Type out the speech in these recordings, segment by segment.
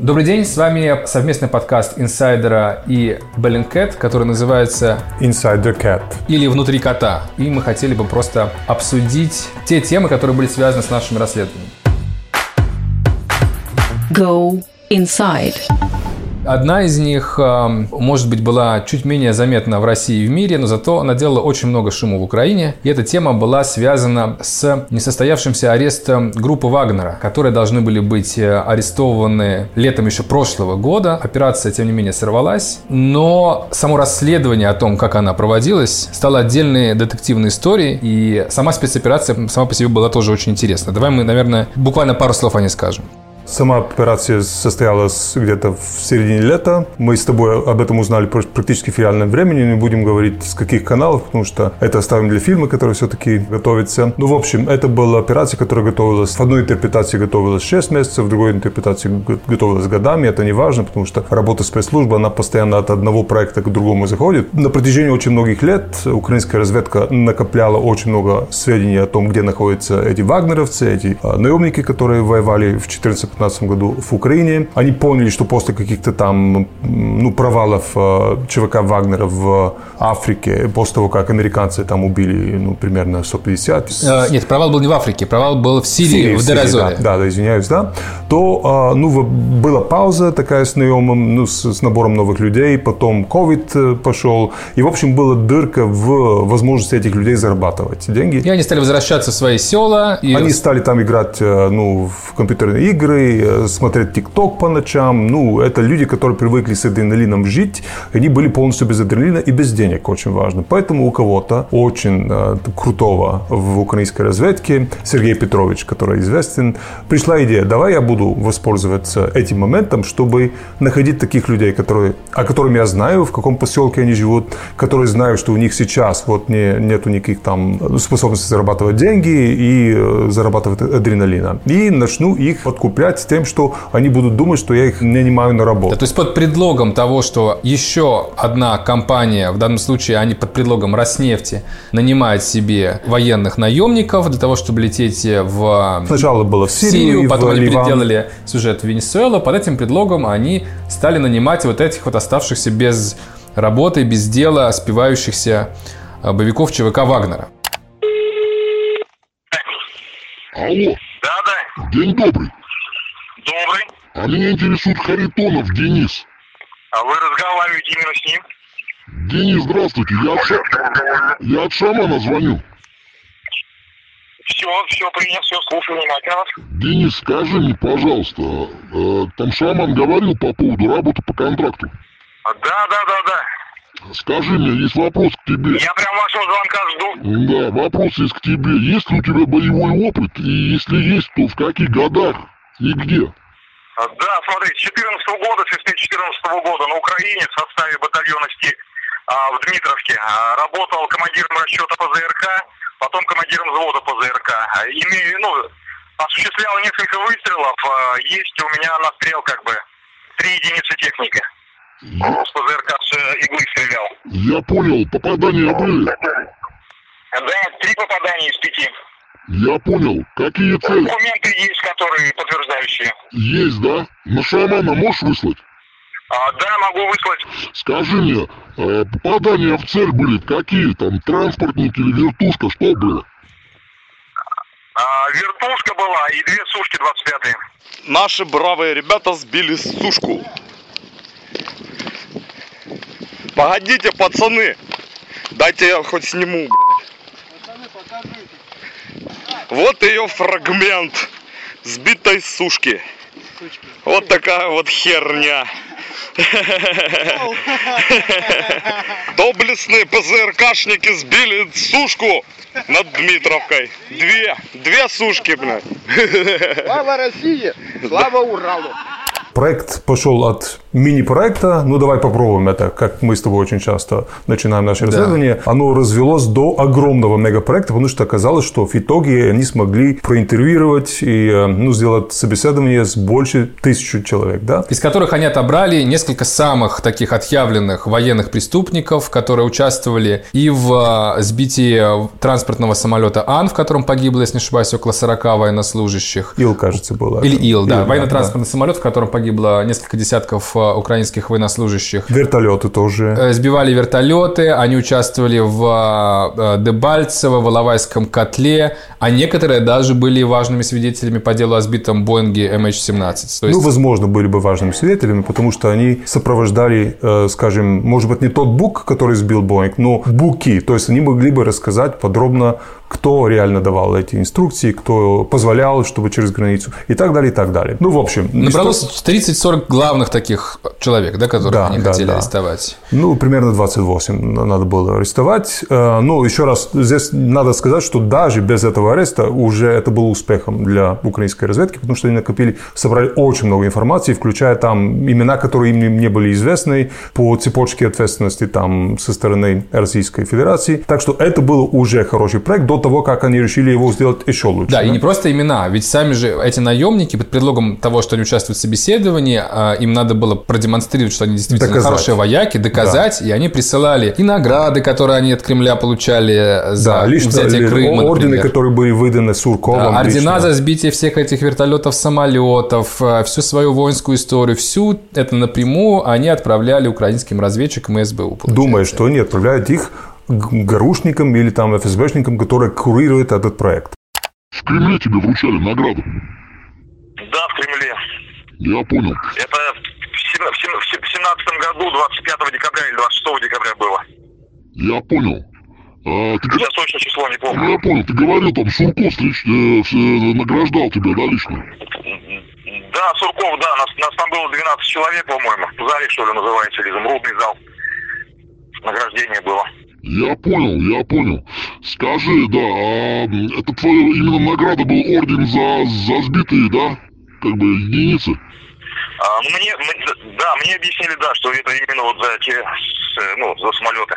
Добрый день, с вами совместный подкаст инсайдера и Bellingcat, который называется Insider Cat. или «Внутри кота». И мы хотели бы просто обсудить те темы, которые были связаны с нашими расследованиями. Go inside. Одна из них, может быть, была чуть менее заметна в России и в мире, но зато она делала очень много шума в Украине. И эта тема была связана с несостоявшимся арестом группы Вагнера, которые должны были быть э, арестованы летом еще прошлого года. Операция, тем не менее, сорвалась. Но само расследование о том, как она проводилась, стало отдельной детективной историей. И сама спецоперация сама по себе была тоже очень интересна. Давай мы, наверное, буквально пару слов о ней скажем. Сама операция состоялась где-то в середине лета. Мы с тобой об этом узнали практически в реальном времени. Не будем говорить, с каких каналов, потому что это оставим для фильма, который все-таки готовится. Ну, в общем, это была операция, которая готовилась. В одной интерпретации готовилась 6 месяцев, в другой интерпретации готовилась годами. Это не важно, потому что работа спецслужбы, она постоянно от одного проекта к другому заходит. На протяжении очень многих лет украинская разведка накопляла очень много сведений о том, где находятся эти вагнеровцы, эти а, наемники, которые воевали в 14 2015 году в Украине. Они поняли, что после каких-то там ну, провалов э, ЧВК Вагнера в Африке, после того, как американцы там убили ну, примерно 150... Э, нет, провал был не в Африке, провал был в Сирии, в, Сирии, в Деразоре. Да, да, извиняюсь, да. То э, ну, была пауза такая с наемом, ну, с, с набором новых людей, потом COVID пошел, и, в общем, была дырка в возможности этих людей зарабатывать деньги. И они стали возвращаться в свои села. И... Они стали там играть ну, в компьютерные игры, Э, смотреть ТикТок по ночам. Ну, это люди, которые привыкли с адреналином жить. Они были полностью без адреналина и без денег, очень важно. Поэтому у кого-то очень э, крутого в украинской разведке, Сергей Петрович, который известен, пришла идея, давай я буду воспользоваться этим моментом, чтобы находить таких людей, которые, о которых я знаю, в каком поселке они живут, которые знают, что у них сейчас вот не, нету никаких там способностей зарабатывать деньги и э, зарабатывать адреналина. И начну их подкуплять с тем, что они будут думать, что я их не нанимаю на работу. Да, то есть под предлогом того, что еще одна компания, в данном случае они под предлогом Роснефти, нанимает себе военных наемников для того, чтобы лететь в Сначала было в Сирию, Сирию потом в они Ливан. переделали сюжет в Венесуэлу. Под этим предлогом они стали нанимать вот этих вот оставшихся без работы, без дела, спивающихся э, боевиков ЧВК Вагнера. Алло, Да, да. день добрый. Добрый. А меня интересует Харитонов Денис. А вы разговариваете именно с ним? Денис, здравствуйте, я от, ша- я от шамана звоню. Все, все принял, все, слушаю внимательно вас. Денис, скажи мне, пожалуйста, э, там шаман говорил по поводу работы по контракту. А, Да, да, да, да. Скажи мне, есть вопрос к тебе. Я прям вашего звонка жду. Да, вопрос есть к тебе. Есть ли у тебя боевой опыт? И если есть, то в каких годах и где? А, Да, смотрите, с 14 года, с весны 14 года на Украине в составе батальона «Стиль» а, в Дмитровке а, работал командиром расчета ПЗРК, потом командиром взвода ПЗРК. А, Имею, ну, осуществлял несколько выстрелов, а, есть у меня на стрел как бы три единицы техники. С ПЗРК с э, иглы стрелял. Я понял, попадания были. Да, три попадания из пяти. Я понял. Какие цели? Документы есть, которые подтверждающие. Есть, да? На шамана можешь выслать? А, да, могу выслать. Скажи мне, э, попадания в цель были какие? Там транспортники или вертушка, что было? А, вертушка была и две сушки 25-е. Наши бравые ребята сбили сушку. Погодите, пацаны. Дайте я хоть сниму, блядь. Вот ее фрагмент сбитой сушки. Вот такая вот херня. Доблестные ПЗРКшники сбили сушку над Дмитровкой. Две. Две сушки, блядь. Слава России! Слава Уралу! Проект пошел от мини-проекта, ну давай попробуем это, как мы с тобой очень часто начинаем наше расследование, оно развелось до огромного мегапроекта, потому что оказалось, что в итоге они смогли проинтервьюировать и э, ну, сделать собеседование с больше тысячи человек, да? из которых они отобрали несколько самых таких отъявленных военных преступников, которые участвовали и в э, сбитии транспортного самолета Ан, в котором погибло, если не ошибаюсь, около 40 военнослужащих. Ил, кажется, было. Или Ил, да, Ил, военно-транспортный самолет, в котором погибло погибло несколько десятков э, украинских военнослужащих. Вертолеты тоже. Э, Сбивали вертолеты, они участвовали в э, Дебальцево, в Иловайском котле, а некоторые даже были важными свидетелями по делу о сбитом Боинге MH17. То есть, Ну, возможно, были бы важными свидетелями, потому что они сопровождали, скажем, может быть, не тот бук, который сбил Боинг, но буки. То есть они могли бы рассказать подробно, кто реально давал эти инструкции, кто позволял, чтобы через границу и так далее, и так далее. Ну, в общем... Набралось 30-40 главных таких человек, да, которых Да, они да, хотели да. арестовать. Ну, примерно 28 надо было арестовать. Э, Ну, еще раз, здесь надо сказать, что даже без этого ареста уже это было успехом для украинской разведки, потому что они накопили, собрали очень много информации, включая там имена, которые им не были известны по цепочке ответственности там со стороны Российской Федерации. Так что это был уже хороший проект до того, как они решили его сделать еще лучше. Да, и не просто имена, ведь сами же эти наемники под предлогом того, что они участвуют в собеседовании, а, им надо было продемонстрировать, что они действительно Доказать. хорошие вояки, доказать, и они присылали и награды, которые они от Кремля получали за Да, лично взятие ли- Крыма, ордены, например. которые были выданы Сурковым. Да, ордена лично. за сбитие всех этих вертолетов, самолетов, э, всю свою воинскую историю, всю это напрямую они отправляли украинским разведчикам и СБУ. получается. Думая, что они отправляют их ГРУшникам или там ФСБшникам, которые курируют этот проект. В Кремле тебе вручали награду. Да, в Кремле. Я понял. Это в сем- в сем- в семнадцатом году, 25 декабря или 26 декабря было. Я понял. А, ты, г- Сейчас точно число не ну, помню. я понял, ты говорил, там Сурков лично, э, с- награждал тебя, да, лично? Да, Сурков, да, нас, нас там было 12 человек, по-моему. Зарик, что ли, называется, или изумрудный зал. Награждение было. Я понял, я понял. Скажи, да, а это твоя именно награда был орден за, за сбитые, да? Как бы единицы? А, мне, да, мне объяснили, да, что это именно вот за те, ну, за самолеты.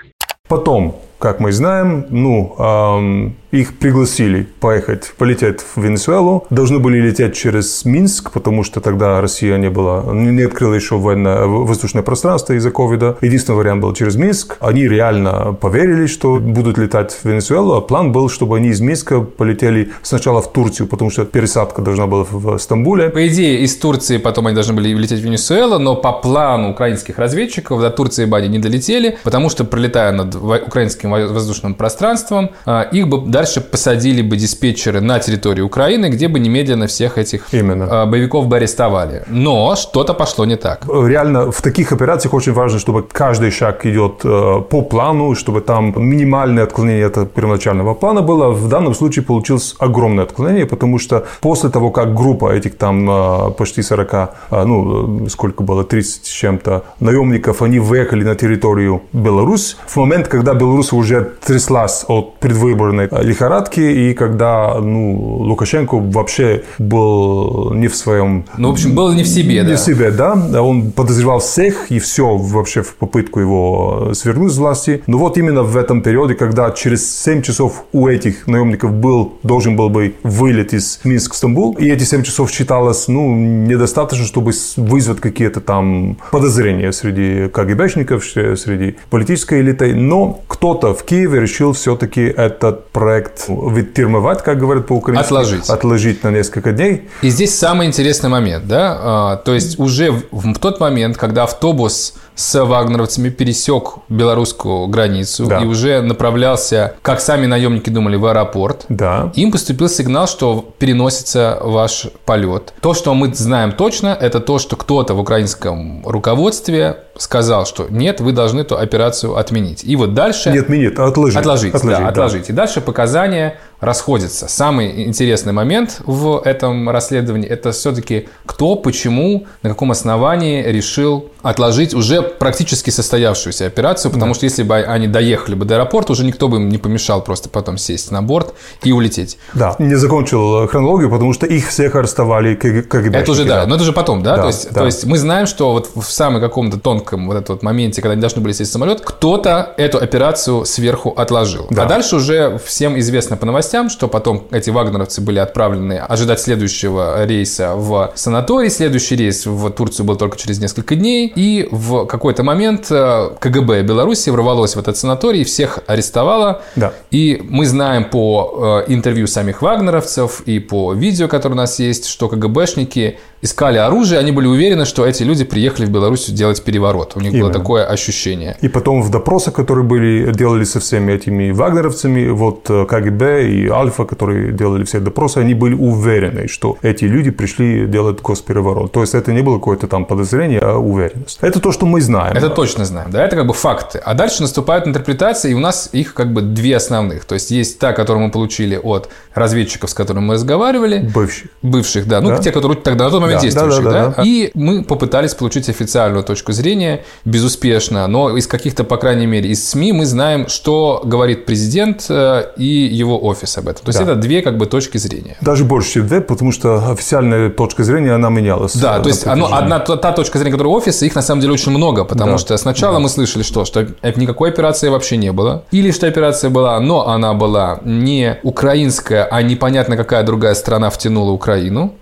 Потом, как мы знаем, ну, ам, их пригласили поехать, полететь в Венесуэлу. Должны были лететь через Минск, потому что тогда Россия не была, не открыла еще военное воздушное пространство из-за ковида. Единственный вариант был через Минск. Они реально поверили, что будут летать в Венесуэлу, а план был, чтобы они из Минска полетели сначала в Турцию, потому что пересадка должна была в Стамбуле. По идее, из Турции потом они должны были лететь в Венесуэлу, но по плану украинских разведчиков до Турции бы они не долетели, потому что, пролетая над украинским во- воздушным пространством, а, их бы дальше посадили бы диспетчеры на территорию Украины, где бы немедленно всех этих Именно. а, боевиков бы арестовали. Но что-то пошло не так. Реально в таких операциях очень важно, чтобы каждый шаг идет э, по плану, чтобы там минимальное отклонение от первоначального плана было. В данном случае получилось огромное отклонение, потому что после того, как группа этих там э, почти 40, э, ну, сколько было, 30 с чем-то наемников, они выехали на территорию Беларусь, в момент, когда Беларусь уже тряслась от предвыборной э, лихорадки, и когда ну, Лукашенко вообще был не в своем Ну, в общем, было не в себе, не да. в себе, да. Он подозревал всех и все вообще в попытку его свернуть с власти. Но вот именно в этом периоде, когда через 7 часов у этих наемников был, должен был бы вылет из Минска в Стамбул, и эти 7 часов считалось, ну, недостаточно, чтобы вызвать какие-то там подозрения среди КГБшников, среди политической элиты. Но кто-то в Киеве решил все-таки этот проект вытирмовать, как говорят по-украински. Отложить. Отложить на несколько дней. И здесь самый интересный момент, да, А, то есть уже в тот момент, когда автобус с вагнеровцами пересек белорусскую границу Да. и уже направлялся, как сами наемники думали, в аэропорт, Да. им поступил сигнал, что переносится ваш полет. То, что мы знаем точно, это то, что кто-то в украинском руководстве сказал, что нет, вы должны эту операцию отменить. И вот дальше... Не отменить, а отложить. Отложить, да, отложить. И дальше показания расходятся. Самый интересный момент в этом расследовании – это все-таки кто, почему, на каком основании решил отложить уже практически состоявшуюся операцию, потому что если бы они доехали бы до аэропорта, уже никто бы им не помешал просто потом сесть на борт и улететь. Да, не закончил хронологию, потому что их всех арестовали КГ- КГБ. Это уже да, но это уже потом, да? Да, то, есть, да. то есть мы знаем, что вот в самом каком-то тонком вот этом вот моменте, когда они должны были сесть в самолет, кто-то эту операцию сверху отложил. Да. А дальше уже всем известно по новостям, новостям, что потом эти вагнеровцы были отправлены ожидать следующего рейса в санаторий. Следующий рейс в Турцию был только через несколько дней. И в какой-то момент э, КГБ Беларуси ворвалось в этот санаторий, всех арестовало. Да. И мы знаем по э, интервью самих вагнеровцев и по видео, которое у нас есть, что КГБшники искали оружие, они были уверены, что эти люди приехали в Беларусь делать переворот. У них было Именно. такое ощущение. И потом в допросах, которые были, делали со всеми этими вагнеровцами, вот э, КГБ и Альфа, которые делали все допросы, они были уверены, что эти люди пришли делать госпереворот. То есть это не было какое-то там подозрение, а уверенность. Это то, что мы знаем. Это точно знаем, да, это как бы факты. А дальше наступают интерпретации, и у нас их как бы две основных. То есть есть та, которую мы получили от разведчиков, с которыми мы разговаривали, Бывших. бывших, да, ну Да. те, которые тогда на тот момент Да, действующих, да, да, да, да. И мы попытались получить официальную точку зрения, безуспешно, но из каких-то, по крайней мере, из СМИ мы знаем, что говорит президент э, и его офис об этом. То есть Да. это две как бы точки зрения. Даже больше, чем две, потому что официальная точка зрения, она менялась. Да, э, то есть оно, одна та, та точка зрения, которая офиса, их на самом деле очень много, потому Да. что сначала мы слышали, что, что никакой операции вообще не было, или что операция была, но она была не украинская, а непонятно какая другая страна втянула Украину.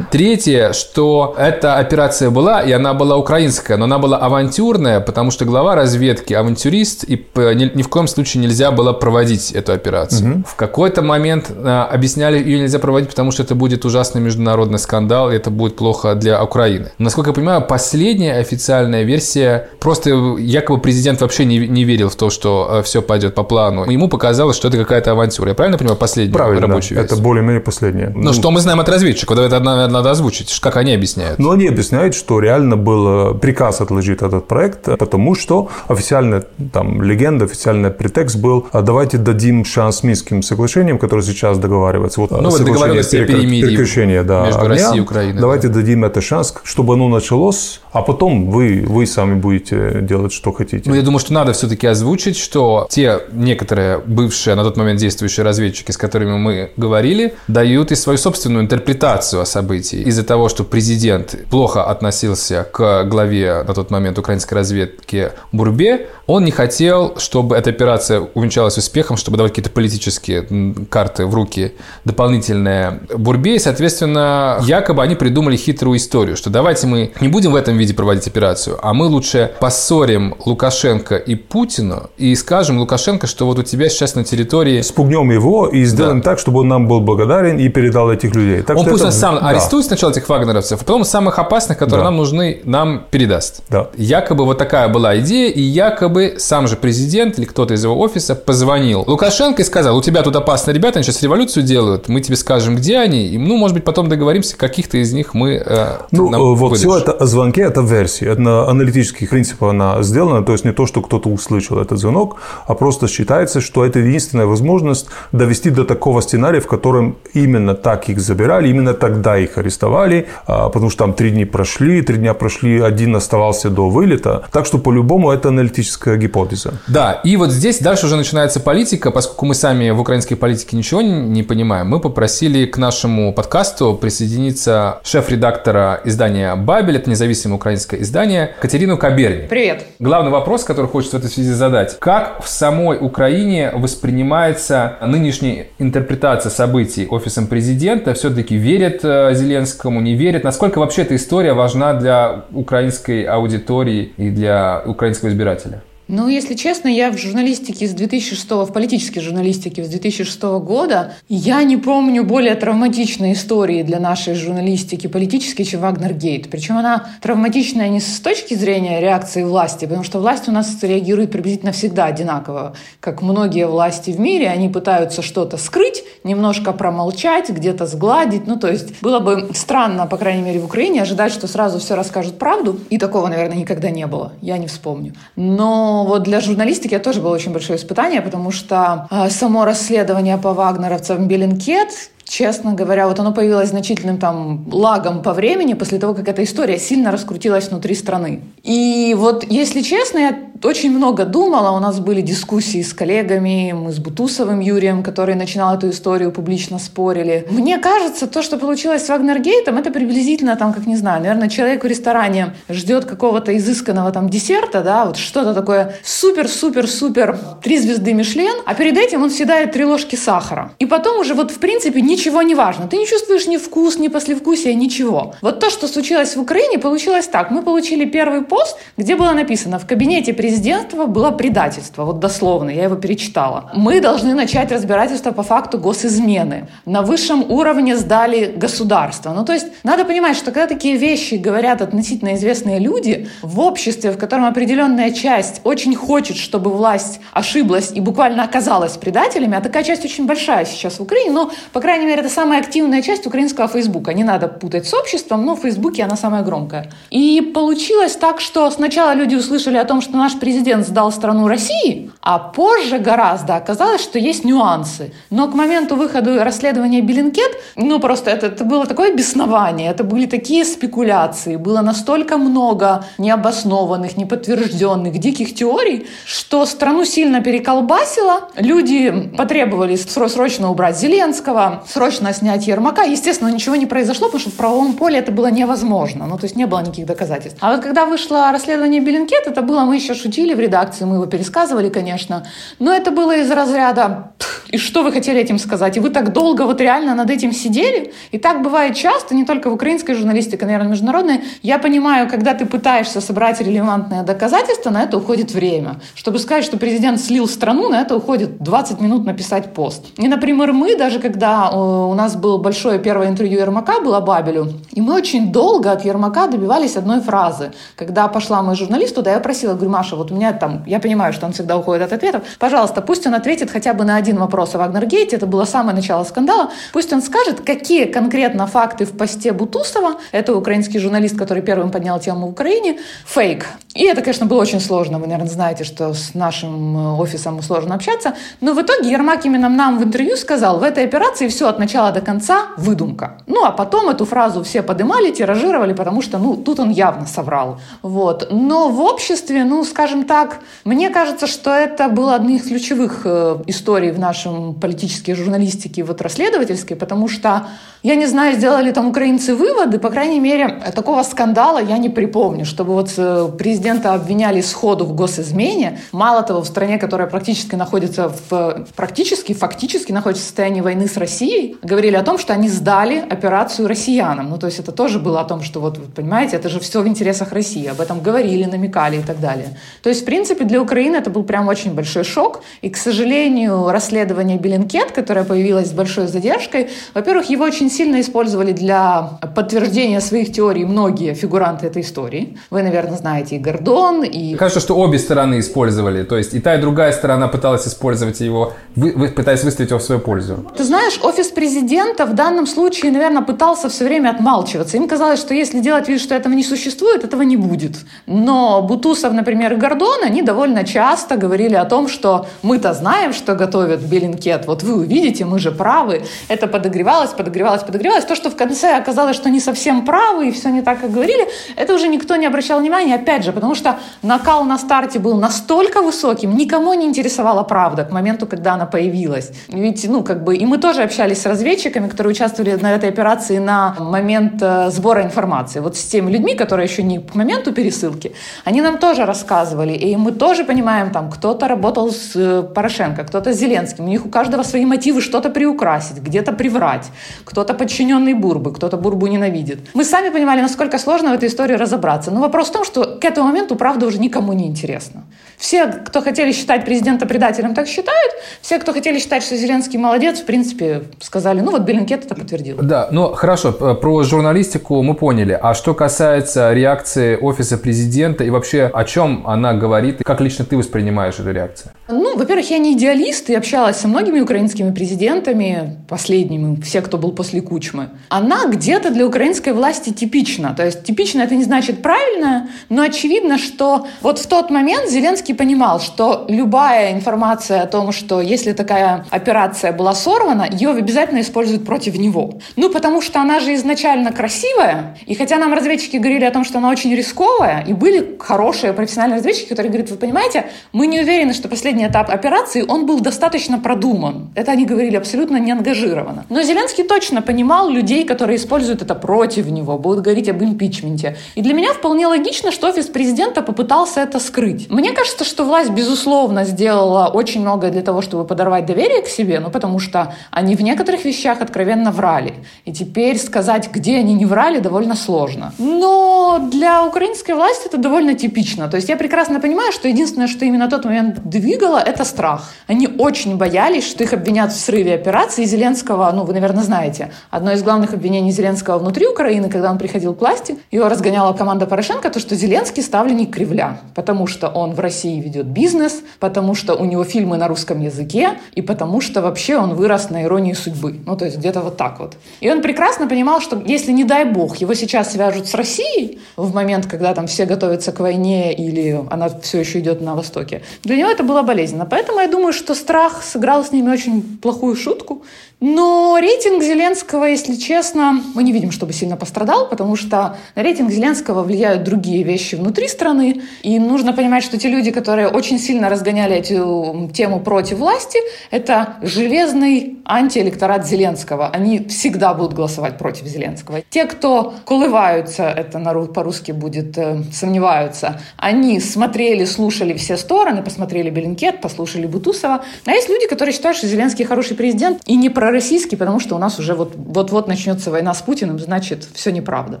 Третье, что эта операция была, и она была украинская, но она была авантюрная, потому что глава разведки авантюрист, и ни, ни в коем случае нельзя было проводить эту операцию. В какой-то момент а, объясняли, ее нельзя проводить, потому что это будет ужасный международный скандал, и это будет плохо для Украины. Насколько я понимаю, последняя официальная версия, просто якобы президент вообще не, не верил в то, что все пойдет по плану. Ему показалось, что это какая-то авантюра. Я правильно понимаю последнюю Правильно, рабочую да. версию? это более-менее последнее. Ну, что мы знаем от разведчиков? Давай это надо, надо озвучить. Как они объясняют? Но они объясняют, что реально был э, приказ отложить этот проект, потому что официальная там легенда, официальный претекст был, а давайте дадим шанс Минским соглашениям, которые сейчас договариваются. Вот, Ну, договоренности о перекр- перемирии прекращения, да, между огня. Россией и Украиной, Давайте дадим это шанс, чтобы оно началось, а потом вы, вы сами будете делать, что хотите. Ну, я думаю, что надо все-таки озвучить, что те некоторые бывшие на тот момент действующие разведчики, с которыми мы говорили, дают и свою собственную интерпретацию о событии. Из-за того, что президент плохо относился к главе на тот момент украинской разведки Бурбе, он не хотел, чтобы эта операция увенчалась успехом, чтобы давать какие-то политические карты в руки дополнительные Бурбе. И, соответственно, якобы они придумали хитрую историю, что давайте мы не будем в этом виде проводить операцию, а мы лучше поссорим Лукашенко и Путина и скажем Лукашенко, что вот у тебя сейчас на территории Спугнем его и сделаем Да. так, чтобы он нам был благодарен и передал этих людей. Так он пусть это- сам да. арестует сначала этих вагнеровцев, а потом самых опасных, которые Да. нам нужны, нам передаст. Да. Якобы вот такая была идея, и якобы сам же президент или кто-то из его офиса позвонил Лукашенко и сказал, у тебя тут опасные ребята, они сейчас революцию делают, мы тебе скажем, где они, и, ну, может быть, потом договоримся, каких-то из них мы э, Ну, нам э, вот выдашь». все это о звонке, это версия. Это на аналитических принципах она сделана. То есть не то, что кто-то услышал этот звонок, а просто считается, что это единственная возможность довести до такого сценария, в котором именно так их забирали, именно тогда их арестовали, а, потому что там три дня прошли, три дня прошли, один оставался до вылета. Так что по-любому это аналитическая гипотеза. Да, и вот здесь дальше уже начинается политика, поскольку мы сами в украинской политике ничего не не понимаем, мы попросили к нашему подкасту присоединиться шеф-редактора издания «Бабель», это независимое украинское издание, Катерину Каберни. Привет. Главный вопрос, который хочется в этой связи задать. Как в самой Украине воспринимается нынешняя интерпретация событий офисом президента? Все-таки верят э, Зеленскому, не верят? Насколько вообще эта история важна для украинской аудитории и для украинского избирателя? Ну, если честно, я в журналистике с 2006, в политической журналистике с 2006 года, я не помню более травматичной истории для нашей журналистики политической, чем Вагнергейт. Причем она травматичная не с точки зрения реакции власти, потому что власть у нас реагирует приблизительно всегда одинаково. Как многие власти в мире, они пытаются что-то скрыть, немножко промолчать, где-то сгладить. Ну, то есть было бы странно, по крайней мере, в Украине ожидать, что сразу все расскажут правду. И такого, наверное, никогда не было. Я не вспомню. Но вот для журналистики это тоже было очень большое испытание, потому что э, само расследование по вагнеровцам Беллинкет честно говоря, вот оно появилось значительным там лагом по времени после того, как эта история сильно раскрутилась внутри страны. И вот, если честно, я очень много думала, у нас были дискуссии с коллегами, мы с Бутусовым Юрием, который начинал эту историю, публично спорили. Мне кажется, то, что получилось с Вагнергейтом, это приблизительно там, как не знаю, наверное, человек в ресторане ждет какого-то изысканного там десерта, да, вот что-то такое супер-супер-супер, три звезды Мишлен, а перед этим он съедает три ложки сахара. И потом уже вот в принципе ничего не важно. Ты не чувствуешь ни вкус, ни послевкусия, ничего. Вот то, что случилось в Украине, получилось так. Мы получили первый пост, где было написано в кабинете президентства было предательство, вот дословно, я его перечитала. Мы должны начать разбирательство по факту госизмены. На высшем уровне сдали государство. Ну, то есть надо понимать, что когда такие вещи говорят относительно известные люди, в обществе, в котором определенная часть очень хочет, чтобы власть ошиблась и буквально оказалась предателями, а такая часть очень большая сейчас в Украине, но, по крайней мере, это самая активная часть украинского Фейсбука. Не надо путать с обществом, но в Фейсбуке она самая громкая. И получилось так, что сначала люди услышали о том, что наш президент сдал страну России, а позже гораздо оказалось, что есть нюансы. Но к моменту выхода расследования Беллинкет, ну просто это, это было такое беснование, это были такие спекуляции, было настолько много необоснованных, неподтвержденных, диких теорий, что страну сильно переколбасило. Люди потребовали срочно убрать Зеленского, срочно снять Ермака. Естественно, ничего не произошло, потому что в правовом поле это было невозможно. Ну, то есть не было никаких доказательств. А вот когда вышло расследование Беллинкет, это было, мы еще шутили в редакции, мы его пересказывали, конечно, но это было из разряда «И что вы хотели этим сказать? И вы так долго вот реально над этим сидели?» И так бывает часто, не только в украинской журналистике, наверное, международной. Я понимаю, когда ты пытаешься собрать релевантные доказательства, на это уходит время. Чтобы сказать, что президент слил страну, на это уходит 20 минут написать пост. И, например, мы, даже когда у нас было большое первое интервью Ермака, было Бабелю, и мы очень долго от Ермака добивались одной фразы. Когда пошла мой журналист туда, я просила, говорю, Маша, вот у меня там, я понимаю, что он всегда уходит от ответов, пожалуйста, пусть он ответит хотя бы на один вопрос о Вагнергейте, это было самое начало скандала, пусть он скажет, какие конкретно факты в посте Бутусова, это украинский журналист, который первым поднял тему в Украине, фейк. И это, конечно, было очень сложно, вы, наверное, знаете, что с нашим э, офисом сложно общаться, но в итоге Ермак именно нам в интервью сказал, в этой операции все от начала до конца выдумка. Ну, а потом эту фразу все подымали, тиражировали, потому что, ну, тут он явно соврал. Вот. Но в обществе, ну, скажем так, мне кажется, что это было одной из ключевых э, историй в нашем политической журналистике, вот расследовательской, потому что, я не знаю, сделали там украинцы выводы, по крайней мере, такого скандала я не припомню, чтобы вот э, президента обвиняли сходу в госизмене, мало того, в стране, которая практически находится в, практически, фактически находится в состоянии войны с Россией, говорили о том, что они сдали операцию россиянам. Ну, то есть это тоже было о том, что вот, понимаете, это же все в интересах России, об этом говорили, намекали и так далее. То есть, в принципе, для Украины это был прям очень большой шок. И, к сожалению, расследование Беллинкет, которое появилось с большой задержкой, во-первых, его очень сильно использовали для подтверждения своих теорий многие фигуранты этой истории. Вы, наверное, знаете и Гордон, и... Кажется, что обе стороны использовали. То есть и та, и другая сторона пыталась использовать его, вы, вы, пытаясь выставить его в свою пользу. Ты знаешь, офис президента в данном случае, наверное, пытался все время отмалчиваться. Им казалось, что если делать вид, что этого не существует, этого не будет. Но Бутусов, например, и Гордон, они довольно часто говорили о том, что мы-то знаем, что готовят Беллинкет, вот вы увидите, мы же правы. Это подогревалось, подогревалось, подогревалось. То, что в конце оказалось, что не совсем правы и все не так, как говорили, это уже никто не обращал внимания, опять же, потому что накал на старте был настолько высоким, никому не интересовала правда к моменту, когда она появилась. Ведь, ну, как бы, и мы тоже общались с разведчиками, которые участвовали на этой операции на момент э, сбора информации. Вот с теми людьми, которые еще не к моменту пересылки, они нам тоже рассказывали, и мы тоже понимаем, там, кто-то работал с э, Порошенко, кто-то с Зеленским, у них у каждого свои мотивы что-то приукрасить, где-то приврать, кто-то подчиненный Бурбы, кто-то Бурбу ненавидит. Мы сами понимали, насколько сложно в этой истории разобраться. Но вопрос в том, что к этому моменту правда уже никому не интересна. Все, кто хотели считать президента предателем, так считают. Все, кто хотели считать, что Зеленский молодец, в принципе, сказали, ну вот Беллинкет это подтвердил. Да, ну хорошо, про журналистику мы поняли. А что касается реакции офиса президента и вообще о чем она говорит, как лично ты воспринимаешь эту реакцию? Ну, во-первых, я не идеалист и общалась со многими украинскими президентами, последними, все, кто был после Кучмы. Она где-то для украинской власти типична. То есть типично это не значит правильно, но очевидно, что вот в тот момент Зеленский Зеленский понимал, что любая информация о том, что если такая операция была сорвана, ее обязательно используют против него. Ну, потому что она же изначально красивая, и хотя нам разведчики говорили о том, что она очень рисковая, и были хорошие профессиональные разведчики, которые говорят, вы понимаете, мы не уверены, что последний этап операции, он был достаточно продуман. Это они говорили абсолютно не ангажированно. Но Зеленский точно понимал людей, которые используют это против него, будут говорить об импичменте. И для меня вполне логично, что офис президента попытался это скрыть. Мне кажется, что власть, безусловно, сделала очень многое для того, чтобы подорвать доверие к себе, ну, потому что они в некоторых вещах откровенно врали. И теперь сказать, где они не врали, довольно сложно. Но для украинской власти это довольно типично. То есть я прекрасно понимаю, что единственное, что именно тот момент двигало, это страх. Они очень боялись, что их обвинят в срыве операции. Зеленского, ну, вы, наверное, знаете, одно из главных обвинений Зеленского внутри Украины, когда он приходил к власти, его разгоняла команда Порошенко, то, что Зеленский ставленник Кремля, потому что он в России ведет бизнес, потому что у него фильмы на русском языке, и потому что вообще он вырос на иронии судьбы. Ну, то есть где-то вот так вот. И он прекрасно понимал, что если, не дай бог, его сейчас свяжут с Россией в момент, когда там все готовятся к войне или она все еще идет на Востоке, для него это было болезненно. Поэтому я думаю, что страх сыграл с ними очень плохую шутку. Но рейтинг Зеленского, если честно, мы не видим, чтобы сильно пострадал, потому что на рейтинг Зеленского влияют другие вещи внутри страны. И нужно понимать, что те люди, которые очень сильно разгоняли эту тему против власти, это железный антиэлекторат Зеленского. Они всегда будут голосовать против Зеленского. Те, кто колываются, это по-русски будет, э, сомневаются, они смотрели, слушали все стороны, посмотрели Беленкет, послушали Бутусова. А есть люди, которые считают, что Зеленский хороший президент и не пророссийский, потому что у нас уже вот, вот-вот начнется война с Путиным, значит, все неправда.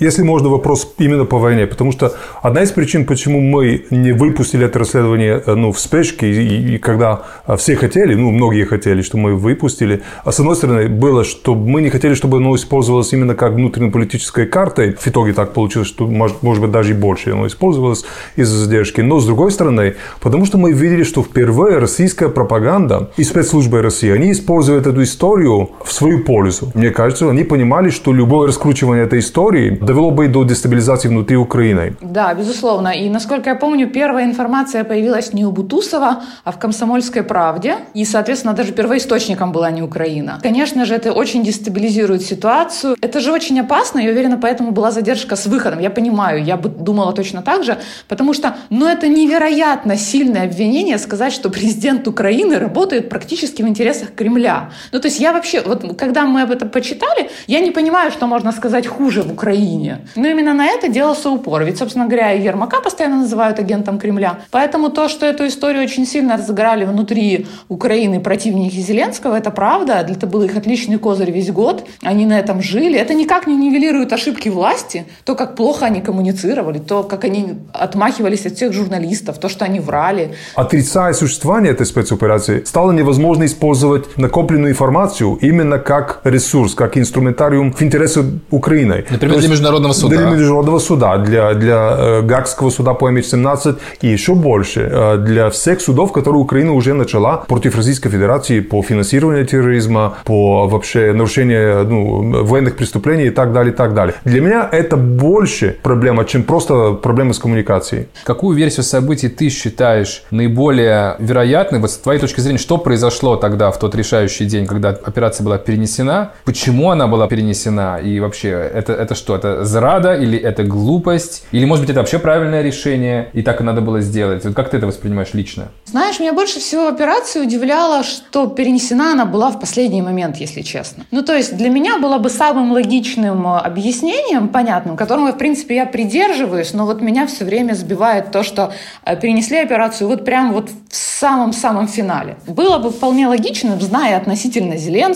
Если можно, вопрос именно по войне, потому что одна из причин, почему мы не выпустили это расследование э, ну, в спешке, и, и когда все хотели, ну, многие хотели, что мы выпустили, а с одной стороны, было, что мы не хотели, чтобы оно использовалось именно как внутреннеполитической картой. В итоге так получилось, что, может, может быть, даже и больше оно использовалось из-за задержки. Но, с другой стороны, потому что мы видели, что впервые российская пропаганда и спецслужбы России, они используют эту историю в свою пользу. Мне кажется, они понимали, что любое раскручивание этой истории довело бы до дестабилизации внутри Украины. Да, безусловно. И, насколько я помню, первая информация появилась не у Бутусова, а в «Комсомольской правде». И, соответственно, даже первоисточником была не Украина. Конечно же, это очень дестабилизирует ситуацию. Это же очень опасно, и, уверена, поэтому была задержка с выходом. Я понимаю, я бы думала точно так же, потому что, ну, это невероятно сильное обвинение сказать, что президент Украины работает практически в интересах Кремля. Ну, то есть я вообще, вот когда мы об этом почитали, я не понимаю, что можно сказать хуже в Украине. Но именно на это делался упор. Ведь, собственно говоря, и Ермака постоянно называют агентом Кремля. Поэтому то, что эту историю очень сильно разыграли внутри Украины противники Зеленского, это правда. Это был их отличный козырь весь год. Они на этом жили. Это никак не нивелирует ошибки власти. То, как плохо они коммуницировали, то, как они отмахивались от всех журналистов, то, что они врали. Отрицая существование этой спецоперации, стало невозможно использовать накопленную информацию именно как ресурс, как инструментариум в интересах Украины. Например, для Международного суда. Для Международного суда, для, для э, Гаагского суда по MH17 и еще больше э, для всех судов, которые Украина уже начала против Российской Федерации по финансированию терроризма, по вообще нарушению ну, военных преступлений и так далее, и так далее. Для меня это больше проблема, чем просто проблема с коммуникацией. Какую версию событий ты считаешь наиболее вероятной, вот с твоей точки зрения, что произошло тогда в тот решающий день, когда операция была перенесена, почему она была перенесена и вообще это, это что, это зрада или это глупость, или может быть это вообще правильное решение и так и надо было сделать? Вот как ты это воспринимаешь лично? Знаешь, меня больше всего операция удивляла, что перенесена она была в последний момент, если честно. Ну, то есть для меня было бы самым логичным объяснением, понятным, которому, в принципе, я придерживаюсь, но вот меня все время сбивает то, что э, перенесли операцию вот прям вот в самом-самом финале. Было бы вполне логичным, зная относительно Зеленского,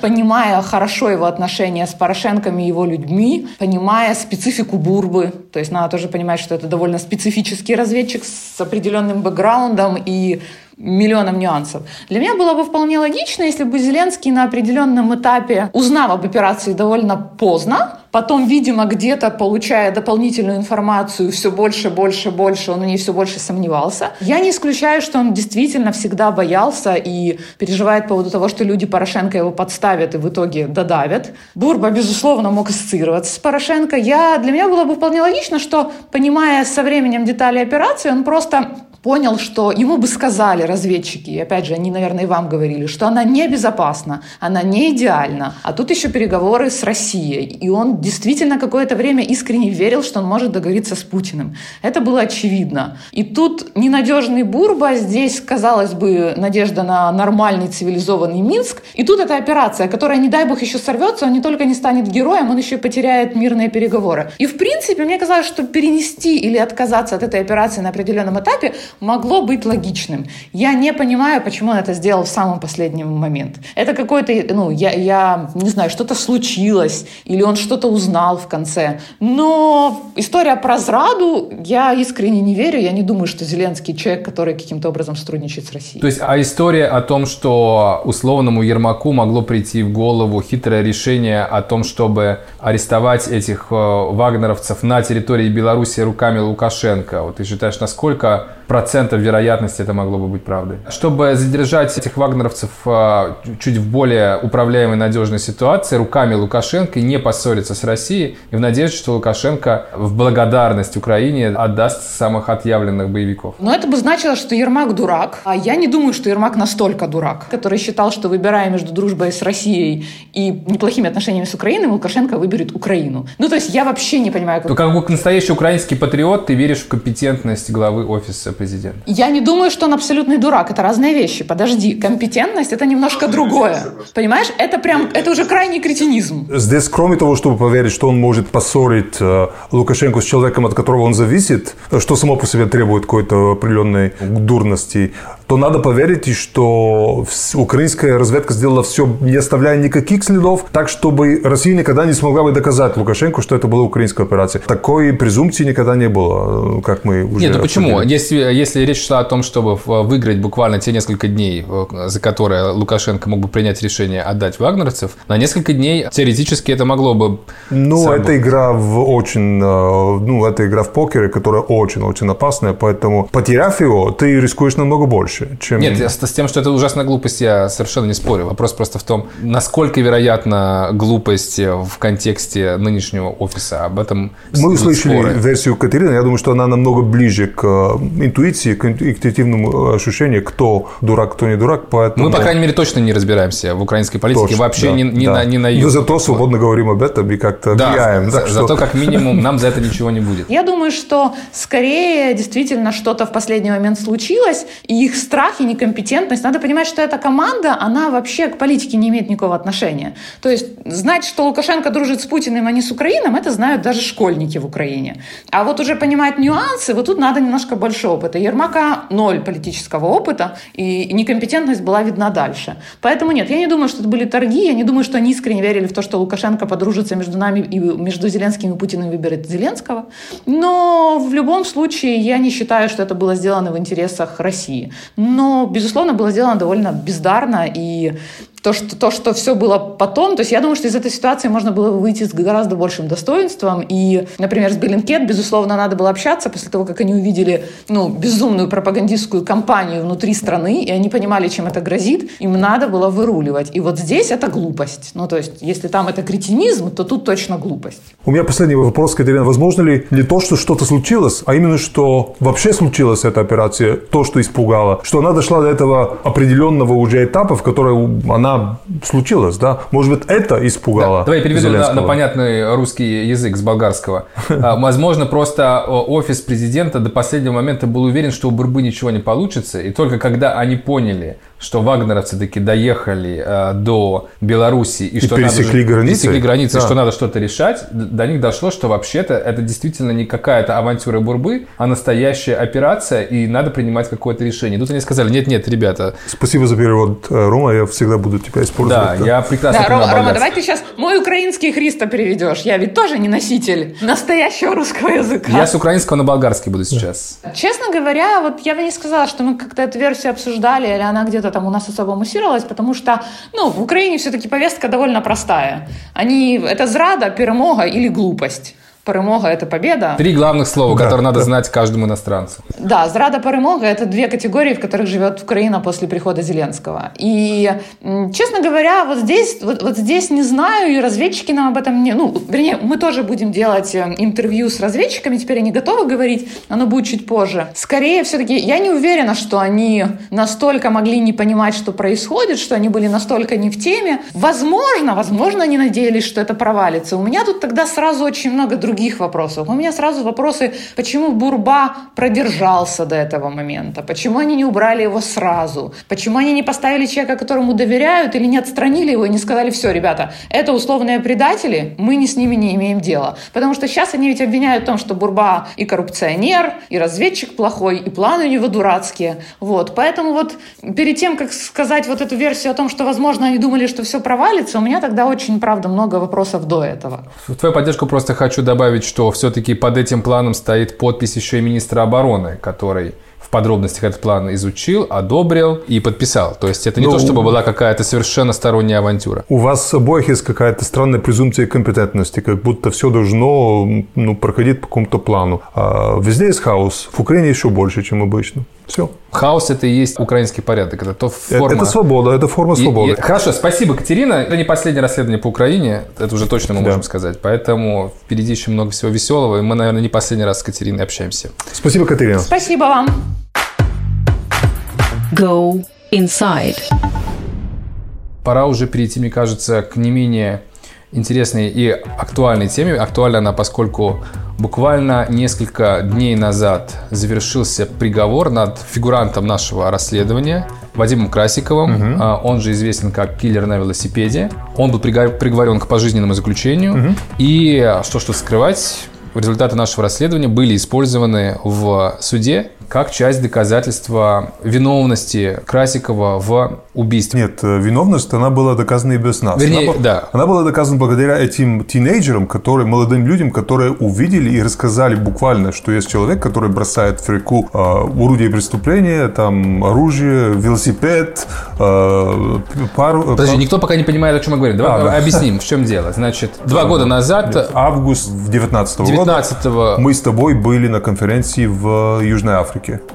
понимая хорошо его отношения с Порошенком и его людьми, понимая специфику Бурбы, то есть надо тоже понимать, что это довольно специфический разведчик с определенным бэкграундом и миллионом нюансов. Для меня было бы вполне логично, если бы Зеленский на определенном этапе, узнав об операции довольно поздно, потом, видимо, где-то получая дополнительную информацию все больше, больше, больше, он в ней все больше сомневался. Я не исключаю, что он действительно всегда боялся и переживает по поводу того, что люди Порошенко его подставят и в итоге додавят. Бурба, безусловно, мог ассоциироваться с Порошенко. Я, для меня было бы вполне логично, что, понимая со временем детали операции, он просто понял, что ему бы сказали разведчики, и опять же, они, наверное, и вам говорили, что она небезопасна, она не идеальна. А тут еще переговоры с Россией. И он действительно какое-то время искренне верил, что он может договориться с Путиным. Это было очевидно. И тут ненадежный Бурба, здесь, казалось бы, надежда на нормальный цивилизованный Минск. И тут эта операция, которая, не дай бог, еще сорвется, он не только не станет героем, он еще и потеряет мирные переговоры. И, в принципе, мне казалось, что перенести или отказаться от этой операции на определенном этапе могло быть логичным. Я не понимаю, почему он это сделал в самый последний момент. Это какой-то, ну, я, я не знаю, что-то случилось, или он что-то узнал в конце. Но история про зраду, я искренне не верю, я не думаю, что Зеленский человек, который каким-то образом сотрудничает с Россией. То есть, а история о том, что условному Ермаку могло прийти в голову хитрое решение о том, чтобы арестовать этих э, вагнеровцев на территории Беларуси руками Лукашенко, вот ты считаешь, насколько процентов вероятности это могло бы быть правдой. Чтобы задержать этих вагнеровцев а, чуть в более управляемой надежной ситуации руками Лукашенко не поссориться с Россией, и в надежде, что Лукашенко в благодарность Украине отдаст самых отъявленных боевиков. Но это бы значило, что Ермак дурак. А я не думаю, что Ермак настолько дурак, который считал, что выбирая между дружбой с Россией и неплохими отношениями с Украиной, Лукашенко выберет Украину. Ну, то есть я вообще не понимаю, как... То как настоящий украинский патриот, ты веришь в компетентность главы офиса президента? Я не думаю, что он абсолютный дурак. Это разные вещи. Подожди, компетентность это немножко другое. Понимаешь? Это прям, это уже крайний кретинизм. Здесь, кроме того, чтобы поверить, что он может поссорить э, Лукашенко с человеком, от которого он зависит, что само по себе требует какой-то определенной дурности, то надо поверить, что украинская разведка сделала все, не оставляя никаких следов, так, чтобы Россия никогда не смогла бы доказать Лукашенко, что это была украинская операция. Такой презумпции никогда не было, как мы уже Нет, ну почему? Если, если речь шла о том, чтобы выиграть буквально те несколько дней, за которые Лукашенко мог бы принять решение отдать вагнеровцев, на несколько дней теоретически это могло бы... Ну, это игра в очень... Э, ну, это игра в покере, которая очень-очень опасная, поэтому потеряв его, ты рискуешь намного больше, чем... Нет, с, с тем, что это ужасная глупость, я совершенно не спорю. Вопрос просто в том, насколько вероятна глупость в контексте нынешнего офиса. Об этом Мы услышали споры. версию Катерины. Я думаю, что она намного ближе к э, интуиции, к интуитивному ощущению, кто дурак, кто не дурак. Поэтому... Мы, по крайней мере, точно не разбираемся в украинской политике. Точно, Вообще да, ни, ни, да. на, ни на Но зато свободно говорим об этом и как-то да, влияем. За, что... Зато как минимум нам за это ничего не будет. Я думаю, что скорее действительно что-то в последний момент случилось, и их страх и некомпетентность. Надо понимать, что эта команда, она вообще к политике не имеет никакого отношения. То есть знать, что Лукашенко дружит с Путиным, а не с Украином, это знают даже школьники в Украине. А вот уже понимать нюансы, вот тут надо немножко больше опыта. Ермака ноль политического опыта, и некомпетентность была видна дальше. Поэтому нет, я не думаю, что это были торги, я не думаю, что они искренне верили в то, что Лукашенко подружится между нами и между Зеленским и Путиным выберет Зеленского. Но в любом случае я не считаю, что это было сделано в интересах России. Но, безусловно, было сделано довольно бездарно, и то, что, то, что все было потом, то есть я думаю, что из этой ситуации можно было выйти с гораздо большим достоинством. И, например, с Беллинкет, безусловно, надо было общаться после того, как они увидели ну, безумную пропагандистскую кампанию внутри страны, и они понимали, чем это грозит, им надо было выруливать. И вот здесь это глупость. Ну, то есть, если там это кретинизм, то тут точно глупость. У меня последний вопрос, Катерина. Возможно ли не то, что что-то случилось, а именно, что вообще случилась эта операция, то, что испугало, что она дошла до этого определенного уже этапа, в котором она случилась, да? Может быть, это испугало да. Давай я переведу на, на понятный русский язык с болгарского. А, возможно, просто офис президента до последнего момента был уверен, что у Бурбы ничего не получится, и только когда они поняли, что вагнеровцы таки доехали э, до Беларуси и, и что пересекли надо, границы, пересекли границы, да. что надо что-то решать, до них дошло, что вообще-то это действительно не какая-то авантюра Бурбы, а настоящая операция, и надо принимать какое-то решение. Тут они сказали, нет-нет, ребята. Спасибо за перевод, э, Рома, я всегда буду тебя использовать. Да, да. я прекрасно да, Рома, Рома, давай ты сейчас мой украинский Христа переведешь. Я ведь тоже не носитель настоящего русского языка. Я с украинского на болгарский буду сейчас. Честно говоря, вот я бы не сказала, что мы как-то эту версию обсуждали, или она где-то там у нас особо муссировалась, потому что, ну, в Украине все-таки повестка довольно простая. Они, это зрада, перемога или глупость. Перемога – это победа. Три главных слова, Да, которые надо да. знать каждому иностранцу. Да, зрада перемога – это две категории, в которых живет Украина после прихода Зеленского. И, честно говоря, вот здесь, вот, вот здесь не знаю, и разведчики нам об этом не... Ну, вернее, мы тоже будем делать э, интервью с разведчиками, теперь они готовы говорить, оно будет чуть позже. Скорее, все-таки, я не уверена, что они настолько могли не понимать, что происходит, что они были настолько не в теме. Возможно, возможно, они надеялись, что это провалится. У меня тут тогда сразу очень много других вопросов. У меня сразу вопросы, почему Бурба продержался до этого момента, почему они не убрали его сразу, почему они не поставили человека, которому доверяют, или не отстранили его и не сказали, все, ребята, это условные предатели, мы не с ними не имеем дела. Потому что сейчас они ведь обвиняют в том, что Бурба и коррупционер, и разведчик плохой, и планы у него дурацкие. Вот. Поэтому вот перед тем, как сказать вот эту версию о том, что, возможно, они думали, что все провалится, у меня тогда очень, правда, много вопросов до этого. В твою поддержку просто хочу добавить, что все-таки под этим планом стоит подпись еще и министра обороны, который в подробностях этот план изучил, одобрил и подписал. То есть это не Ну, то, чтобы была какая-то совершенно сторонняя авантюра. У вас обоих есть какая-то странная презумпция компетентности, как будто все должно ну, проходить по какому-то плану. А везде есть хаос, в Украине еще больше, чем обычно. Все. Хаос это и есть украинский порядок. Это то Это, форма... это свобода, это форма И- свободы. и- хорошо, спасибо, Катерина. Это не последнее расследование по Украине, это уже точно мы Да. можем сказать. Поэтому впереди еще много всего веселого, и мы, наверное, не последний раз с Катериной общаемся. Спасибо, Катерина. Спасибо вам. Go inside. Пора уже перейти, мне кажется, к не менее интересной и актуальной теме. Актуальна она, поскольку буквально несколько дней назад завершился приговор над фигурантом нашего расследования Вадимом Красиковым. А, Он же известен как киллер на велосипеде. Он был приговорен к пожизненному заключению. И, а, что тут скрывать, результаты нашего расследования были использованы в суде как часть доказательства виновности Красикова в убийстве. Нет, э, виновность, она была доказана и без нас. Вернее, она, да. она была доказана благодаря этим тинейджерам, которые, молодым людям, которые увидели и рассказали буквально, что есть человек, который бросает в реку э, орудие преступления, там оружие, велосипед, э, пару... Подожди, никто пока не понимает, о чем мы говорим. Давай А, да. объясним, в чем дело. Значит, два года назад, Август 19 года 19 мы с тобой были на конференции в Южной Африке.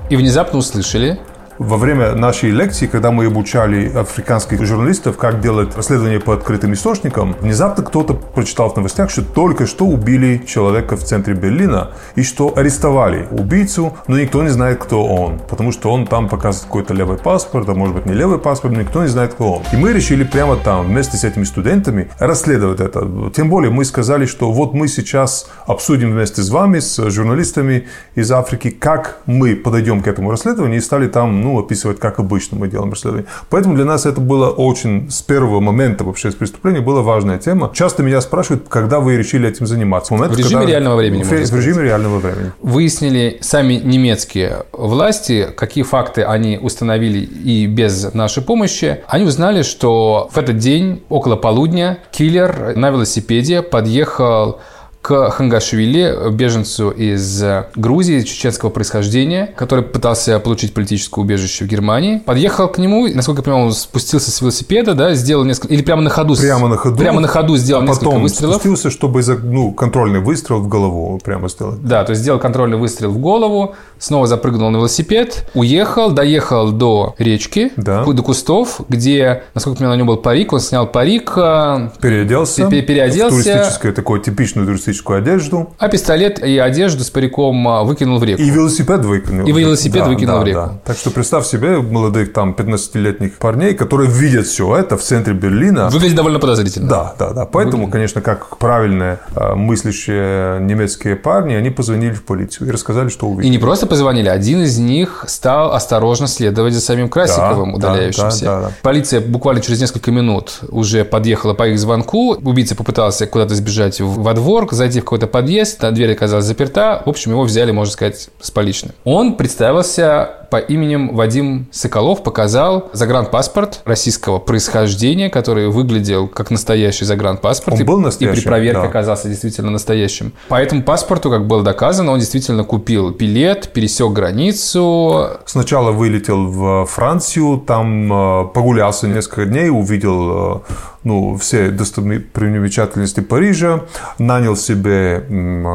И внезапно услышали, Во время нашей лекции, когда мы обучали африканских журналистов, как делать расследование по открытым источникам, внезапно кто-то прочитал в новостях, что только что убили человека в центре Берлина и что арестовали убийцу, но никто не знает, кто он, потому что он там показывает какой-то левый паспорт, а может быть не левый паспорт, но никто не знает, кто он. И мы решили прямо там вместе с этими студентами расследовать это. Тем более мы сказали, что вот мы сейчас обсудим вместе с вами, с журналистами из Африки, как мы подойдем к этому расследованию и стали там, ну, описывать, как обычно мы делаем расследование. Поэтому для нас это было очень, с первого момента вообще с преступления, была важная тема. Часто меня спрашивают, когда вы решили этим заниматься. Момент, В режиме когда- реального времени, В, в режиме реального времени. выяснили сами немецкие власти, какие факты они установили и без нашей помощи. Они узнали, что в этот день, около полудня, киллер на велосипеде подъехал к Хангашвили, беженцу из Грузии, чеченского происхождения, который пытался получить политическое убежище в Германии. Подъехал к нему, и, насколько я понимаю, он спустился с велосипеда, да, сделал несколько... Или прямо на ходу. Прямо на ходу. Прямо на ходу сделал а несколько потом выстрелов. спустился, чтобы ну, контрольный выстрел в голову прямо сделать. Да, то есть сделал контрольный выстрел в голову, снова запрыгнул на велосипед, уехал, доехал до речки, Да. до кустов, где, насколько я понимаю, на нем был парик, он снял парик, а Переоделся. Пе- переоделся. В туристическую, такую типичную туристическую одежду. а пистолет и одежду с париком а, выкинул в реку. И велосипед выкинул. И велосипед Да, выкинул да, в реку. да. Так что представь себе молодых там 15-летних парней, которые видят все это в центре Берлина. Выглядит довольно подозрительно. Да, да, да. Поэтому, конечно, как правильные а, мыслящие немецкие парни, они позвонили в полицию и рассказали, что И увидели. не просто позвонили, один из них стал осторожно следовать за самим Красиковым, Да, удаляющимся. да, да, да. Полиция буквально через несколько минут уже подъехала по их звонку. Убийца попытался куда-то сбежать во двор, зайти в какой-то подъезд, а дверь оказалась заперта. В общем, его взяли, можно сказать, с поличным. Он представился по именем Вадим Соколов показал загранпаспорт российского происхождения, который выглядел как настоящий загранпаспорт. Он и, был настоящим, И при проверке да. оказался действительно настоящим. По этому паспорту, как было доказано, он действительно купил билет, пересек границу. Сначала вылетел в Францию, там э, прогулялся несколько дней, увидел э, ну, все достопримечательности Парижа, нанял себе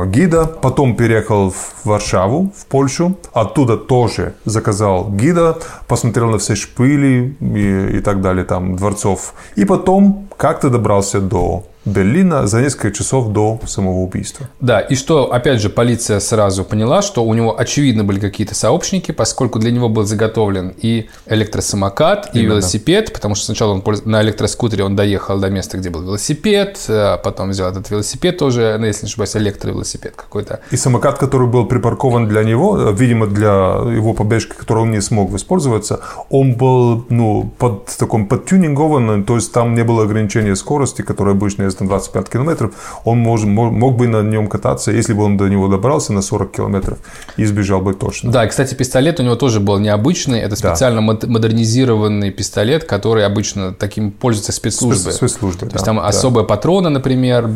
гида, потом переехал в Варшаву, в Польшу, оттуда тоже заказал гида, посмотрел на все шпили и, и так далее, там, дворцов, и потом как-то добрался до Берлина за несколько часов до самого убийства. Да, и что, опять же, полиция сразу поняла, что у него, очевидно, были какие-то сообщники, поскольку для него был заготовлен и электросамокат, и Именно. велосипед, потому что сначала он польз- на электроскутере он доехал до места, где был велосипед, а потом взял этот велосипед тоже, ну, если не ошибаюсь, электровелосипед какой-то. И самокат, который был припаркован для него, э, видимо, для его побежки, которой он не смог воспользоваться, он был ну, под таком подтюнингован, то есть там не было ограничения скорости, которое обычно на 25 километров. Он мож, мо- мог бы на нем кататься, если бы он до него добрался на 40 километров и сбежал бы точно. Да, кстати, пистолет у него тоже был необычный. Это Да. специально мод- модернизированный пистолет, который обычно таким пользуются спецслужбы. Спец- спецслужбы, То да, есть там да. особые патроны, например,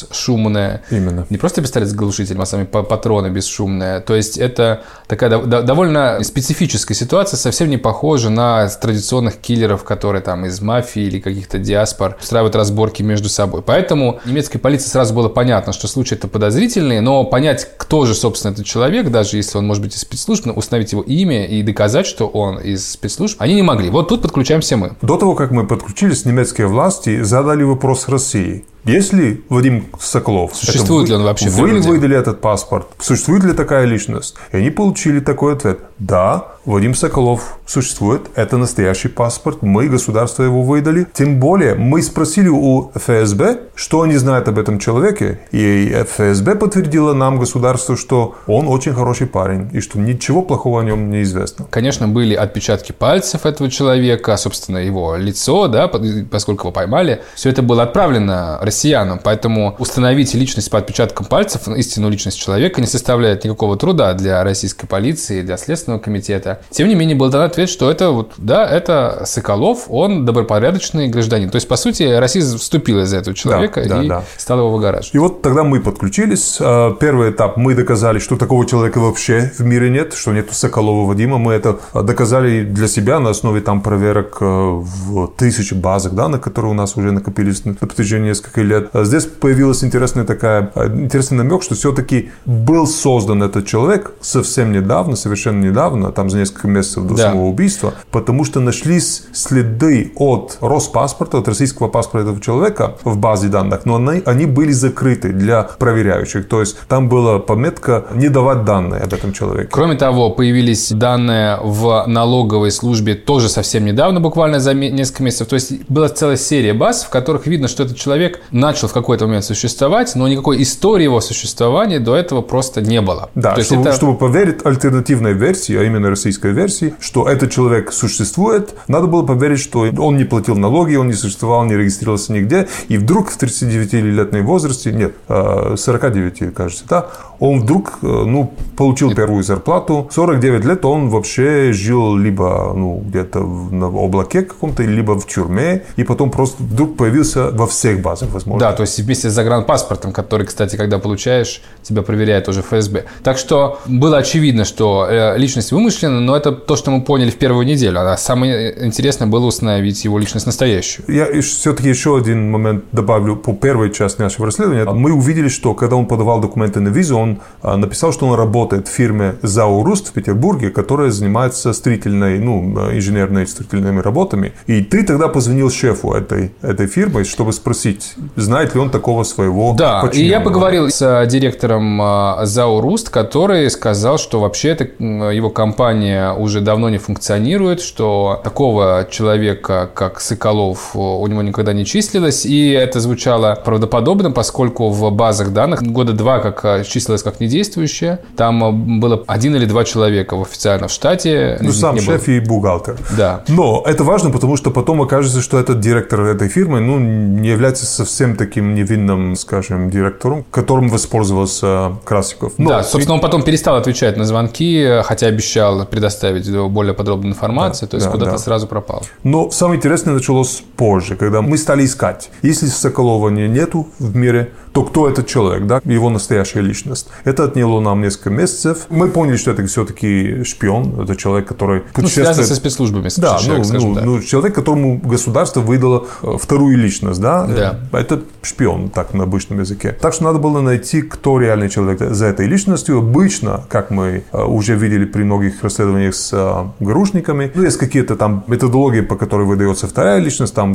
бесшумные. Именно. Не просто пистолет с глушителем, а сами па- патроны бесшумные. То есть это такая дов- дов- довольно специфическая ситуация, совсем не похожа на традиционных киллеров, которые там из мафии или каких-то диаспор устраивают разборки между собой. Поэтому немецкой полиции сразу было понятно, что случай это подозрительный, но понять, кто же, собственно, этот человек, даже если он может быть из спецслужб, но установить его имя и доказать, что он из спецслужб, они не могли. Вот тут подключаемся мы. До того, как мы подключились, немецкие власти задали вопрос России. Если Вадим Соколов... Существует это ли он вообще Вы выдали этот паспорт? Существует ли такая личность? И они получили такой ответ. Да, Вадим Соколов существует. Это настоящий паспорт. Мы, государство, его выдали. Тем более, мы спросили у ФСБ, что они знают об этом человеке. И ФСБ подтвердила нам, государству, что он очень хороший парень. И что ничего плохого о нем не известно. Конечно, были отпечатки пальцев этого человека, собственно, его лицо, да, поскольку его поймали. Все это было отправлено россиянам, поэтому установить личность по отпечаткам пальцев, истинную личность человека не составляет никакого труда для российской полиции, для Следственного комитета. Тем не менее, был дан ответ, что это вот, да, это Соколов, он добропорядочный гражданин. То есть, по сути, Россия вступила за этого человека да, и да. стала его выгораживать. И вот тогда мы подключились. Э, Первый этап мы доказали, что такого человека вообще в мире нет, что нету Соколова Вадима. Мы это э, доказали для себя на основе там проверок э, в тысячи базах данных, которые у нас уже накопились на протяжении нескольких лет. А Здесь появилась интересная такая, интересный намек, что все-таки был создан этот человек совсем недавно, совершенно недавно, там за несколько месяцев до Да. самого убийства, потому что нашлись следы от Роспаспорта, от российского паспорта этого человека в базе данных, но они, они были закрыты для проверяющих. То есть там была пометка не давать данные об этом человеке. Кроме того, появились данные в налоговой службе тоже совсем недавно, буквально за несколько месяцев. То есть была целая серия баз, в которых видно, что этот человек начал в какой-то момент существовать, но никакой истории его существования до этого просто не было. Да, То чтобы, это- чтобы поверить альтернативной версии, а именно российской версии, что этот человек существует, надо было поверить, что он не платил налоги, он не существовал, не регистрировался нигде, и вдруг в 39-летнем возрасте, нет, э, 49, кажется, да, он вдруг, э, ну, получил первую зарплату, 49 лет он вообще жил либо, ну, где-то на облаке каком-то, либо в тюрьме, и потом просто вдруг появился во всех базах, возможно. Да, то есть вместе с загранпаспортом, который, кстати, когда получаешь, тебя проверяет уже ФСБ. Так что было очевидно, что э, личность вымышлена, но это то, что мы поняли в первую неделю. А самое интересное было установить его личность настоящую. Я все-таки еще один момент добавлю по первой части нашего расследования. Мы увидели, что когда он подавал документы на визу, он а, написал, что он работает в фирме Зауруст в Петербурге, которая занимается строительной, ну, инженерной строительными работами. И ты тогда позвонил шефу этой, этой фирмы, чтобы спросить, знает ли он такого своего Да, и я поговорил с э, директором э, ЗАО «Руст», который сказал, что вообще это, его компания уже давно не функционирует, что такого человека, как Соколов, э, у него никогда не числилось, и это звучало правдоподобно, поскольку в базах данных года два как э, числилось как недействующее, там э, было один или два человека в официально в штате. Ну, сам не было. шеф и бухгалтер. Да. Но это важно, потому что потом окажется, что этот директор этой фирмы ну, не является совсем таким невинным, скажем, директором, которым воспользовался Красиков. Но да, собственно, он потом перестал отвечать на звонки, хотя обещал предоставить более подробную информацию, Да, то есть да, куда-то да. сразу пропал. Но самое интересное началось позже, когда мы стали искать. Если Соколова не- нету в мире, то кто этот человек, да, его настоящая личность. Это отняло нам несколько месяцев. Мы поняли, что это все-таки шпион, это человек, который Ну, путешествует... связан со спецслужбами, Да, человек, ну, скажем ну, так. ну, человек, которому государство выдало э, вторую личность, да? Да. Э, Это шпион, так на обычном языке. Так что надо было найти, кто реальный человек за этой личностью. Обычно, как мы э, уже видели при многих расследованиях с ГРУшниками, ну, есть какие-то там методологии, по которой выдается вторая личность, там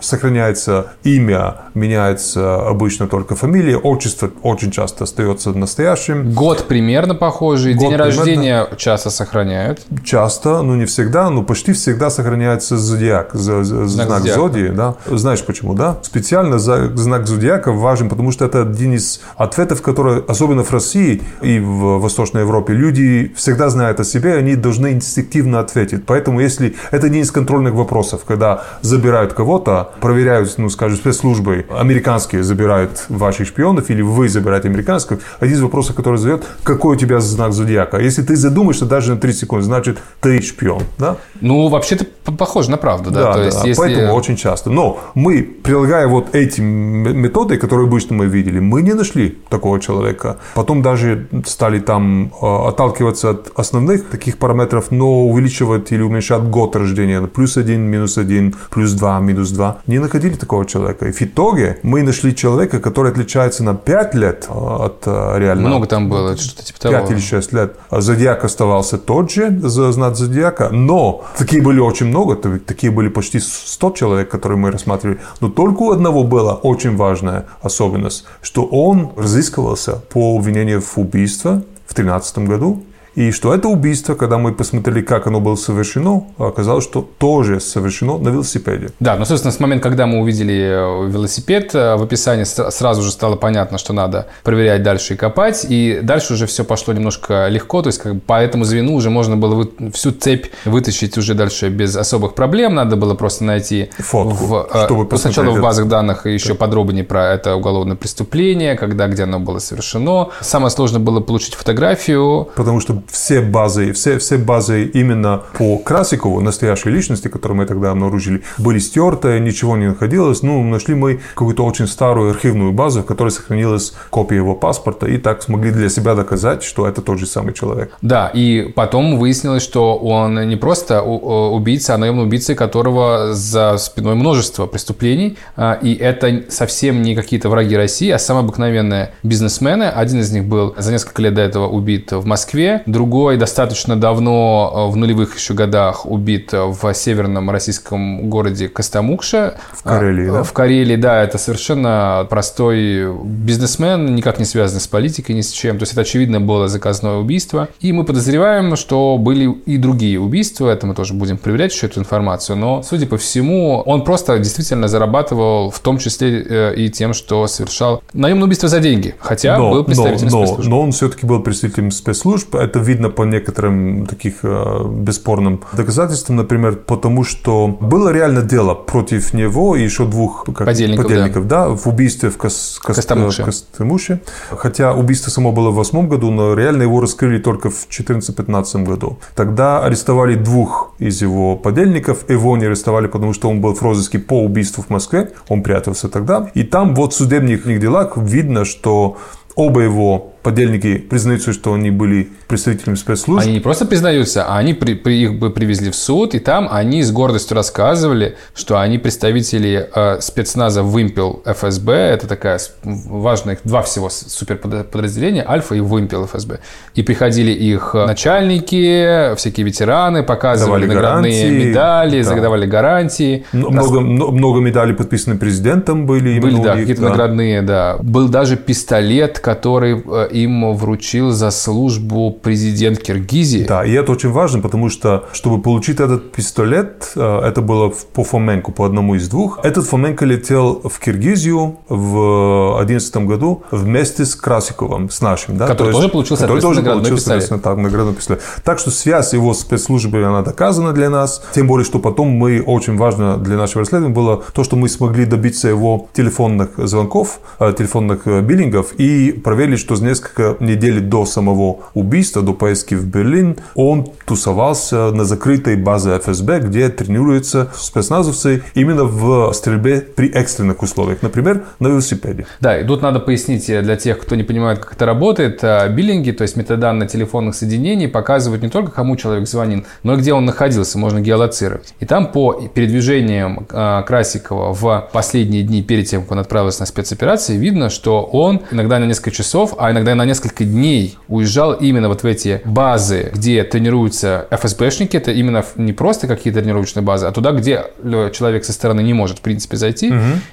сохраняется имя, меняется обычно только фамилия, отчество очень часто остается настоящим. Год примерно похожий, Год день примерно. рождения часто сохраняют. Часто, ну не всегда, но почти всегда сохраняется зодиак, за- знак, зодиака. зодии, да. Знаешь почему, да? Специально знак зодиака важен, потому что это один из ответов, которые, особенно в России и в Восточной Европе, люди всегда знают о себе, они должны инстинктивно ответить. Поэтому, если это один из контрольных вопросов, когда забирают кого-то, проверяют, ну, скажем, спецслужбы американские забирают ваших шпионов или вы забираете американских, один из вопросов, который задает, какой у тебя знак зодиака. Если ты задумаешься даже на 3 секунды, значит, ты шпион, да? Ну, вообще-то похоже на правду, да? Да, то да, есть, если... поэтому очень часто. Но мы, прилагая вот эти методы, которые обычно мы видели, мы не нашли такого человека. Потом даже стали там э, отталкиваться от основных таких параметров, но увеличивать или уменьшать год рождения. Плюс один, минус один, плюс два, минус два. Не находили такого человека. И в итоге мы нашли человека, который отличается на 5 лет э, от э, реального. Много там было, что-то типа того. 5 или 6 лет. А Зодиак оставался тот же, знак зодиака, но такие были очень много, такие были почти 100 человек, которые мы рассматривали. Но только у одного была очень важная особенность, что он разыскивался по обвинению в убийстве в 2013 году, и что это убийство, когда мы посмотрели, как оно было совершено, оказалось, что тоже совершено на велосипеде. Да, ну, собственно, с момента, когда мы увидели э, велосипед, э, в описании сразу же стало понятно, что надо проверять дальше и копать, и дальше уже все пошло немножко легко, то есть как бы по этому звену уже можно было вы- всю цепь вытащить уже дальше без особых проблем, надо было просто найти Фотку, в, э, чтобы ну, сначала в базах данных еще подробнее про это уголовное преступление, когда, где оно было совершено. Самое сложное было получить фотографию, Потому что все базы, все, все базы именно по Красикову, настоящей личности, которую мы тогда обнаружили, были стерты, ничего не находилось. Ну, нашли мы какую-то очень старую архивную базу, в которой сохранилась копия его паспорта, и так смогли для себя доказать, что это тот же самый человек. Да, и потом выяснилось, что он не просто у- убийца, а наемный убийца, которого за спиной множество преступлений. А, И это совсем не какие-то враги России, а самые обыкновенные бизнесмены. Один из них был за несколько лет до этого убит в Москве, другой достаточно давно, э, в нулевых еще годах, убит в северном российском городе Костомукша. В Карелии, А, да? В Карелии, да, это совершенно простой бизнесмен, никак не связанный с политикой, ни с чем. То есть это, очевидно, было заказное убийство. И мы подозреваем, что были и другие убийства. Это мы тоже будем проверять еще эту информацию. Но, судя по всему, он просто действительно зарабатывал, в том числе э, и тем, что совершал наемное убийство за деньги. Хотя был представителем но, спецслужб. но он все-таки был представителем спецслужб. Это видно по некоторым таких э, бесспорным доказательствам, например, потому что было реально дело против него и еще двух как, Подельников, да. в убийстве в Кос- Кос- Костомукше. Костомуше. Хотя убийство само было в восьмом году, но реально его раскрыли только в 14-15 году. Тогда арестовали двух из его подельников. Его не арестовали, потому что он был в розыске по убийству в Москве. Он прятался тогда. И там вот в судебных делах видно, что оба его подельники признаются, что они были представителями спецслужб. Они не просто признаются, а они при, при- их бы привезли в суд, и там они с гордостью рассказывали, что они представители э, спецназа «Вымпел ФСБ». Это такая важная, их два всего суперподразделения, «Альфа» и «Вымпел ФСБ». И приходили их э, начальники, всякие ветераны, показывали Давали наградные гарантии, медали, да. задавали гарантии. Много, мно- много медалей подписаны президентом были. Были, да, какие-то да. наградные, да. Был даже пистолет, который э, им вручил за службу президент Киргизии. Да, и это очень важно, потому что, чтобы получить этот пистолет, э, это было по Фоменко, по одному из двух. Этот Фоменко летел в Киргизию в 2011 году вместе с Красиковым, с нашим. Да? Который То тоже получил, который тоже получил, соответственно, так, наградной пистолет. Так что связь его с спецслужбой, она доказана для нас. Тем более, что потом мы, очень важно для нашего расследования было то, что мы смогли добиться его телефонных звонков, э, телефонных э, биллингов и проверили, что несколькими несколько недель до самого убийства, до поездки в Берлин, он тусовался на закрытой базе ФСБ, где тренируются спецназовцы именно в стрельбе при экстренных условиях, например, на велосипеде. Да, и тут надо пояснить для тех, кто не понимает, как это работает. а, Биллинги, то есть метаданные телефонных соединений, показывают не только, кому человек звонил, но и где он находился, можно геолоцировать. И там по передвижениям а, Красикова в последние дни перед тем, как он отправился на спецоперации, видно, что он иногда на несколько часов, а иногда на несколько дней уезжал именно вот в эти базы, где тренируются ФСБшники. Это именно не просто какие-то тренировочные базы, а туда, где э, человек со стороны не может, в принципе, зайти,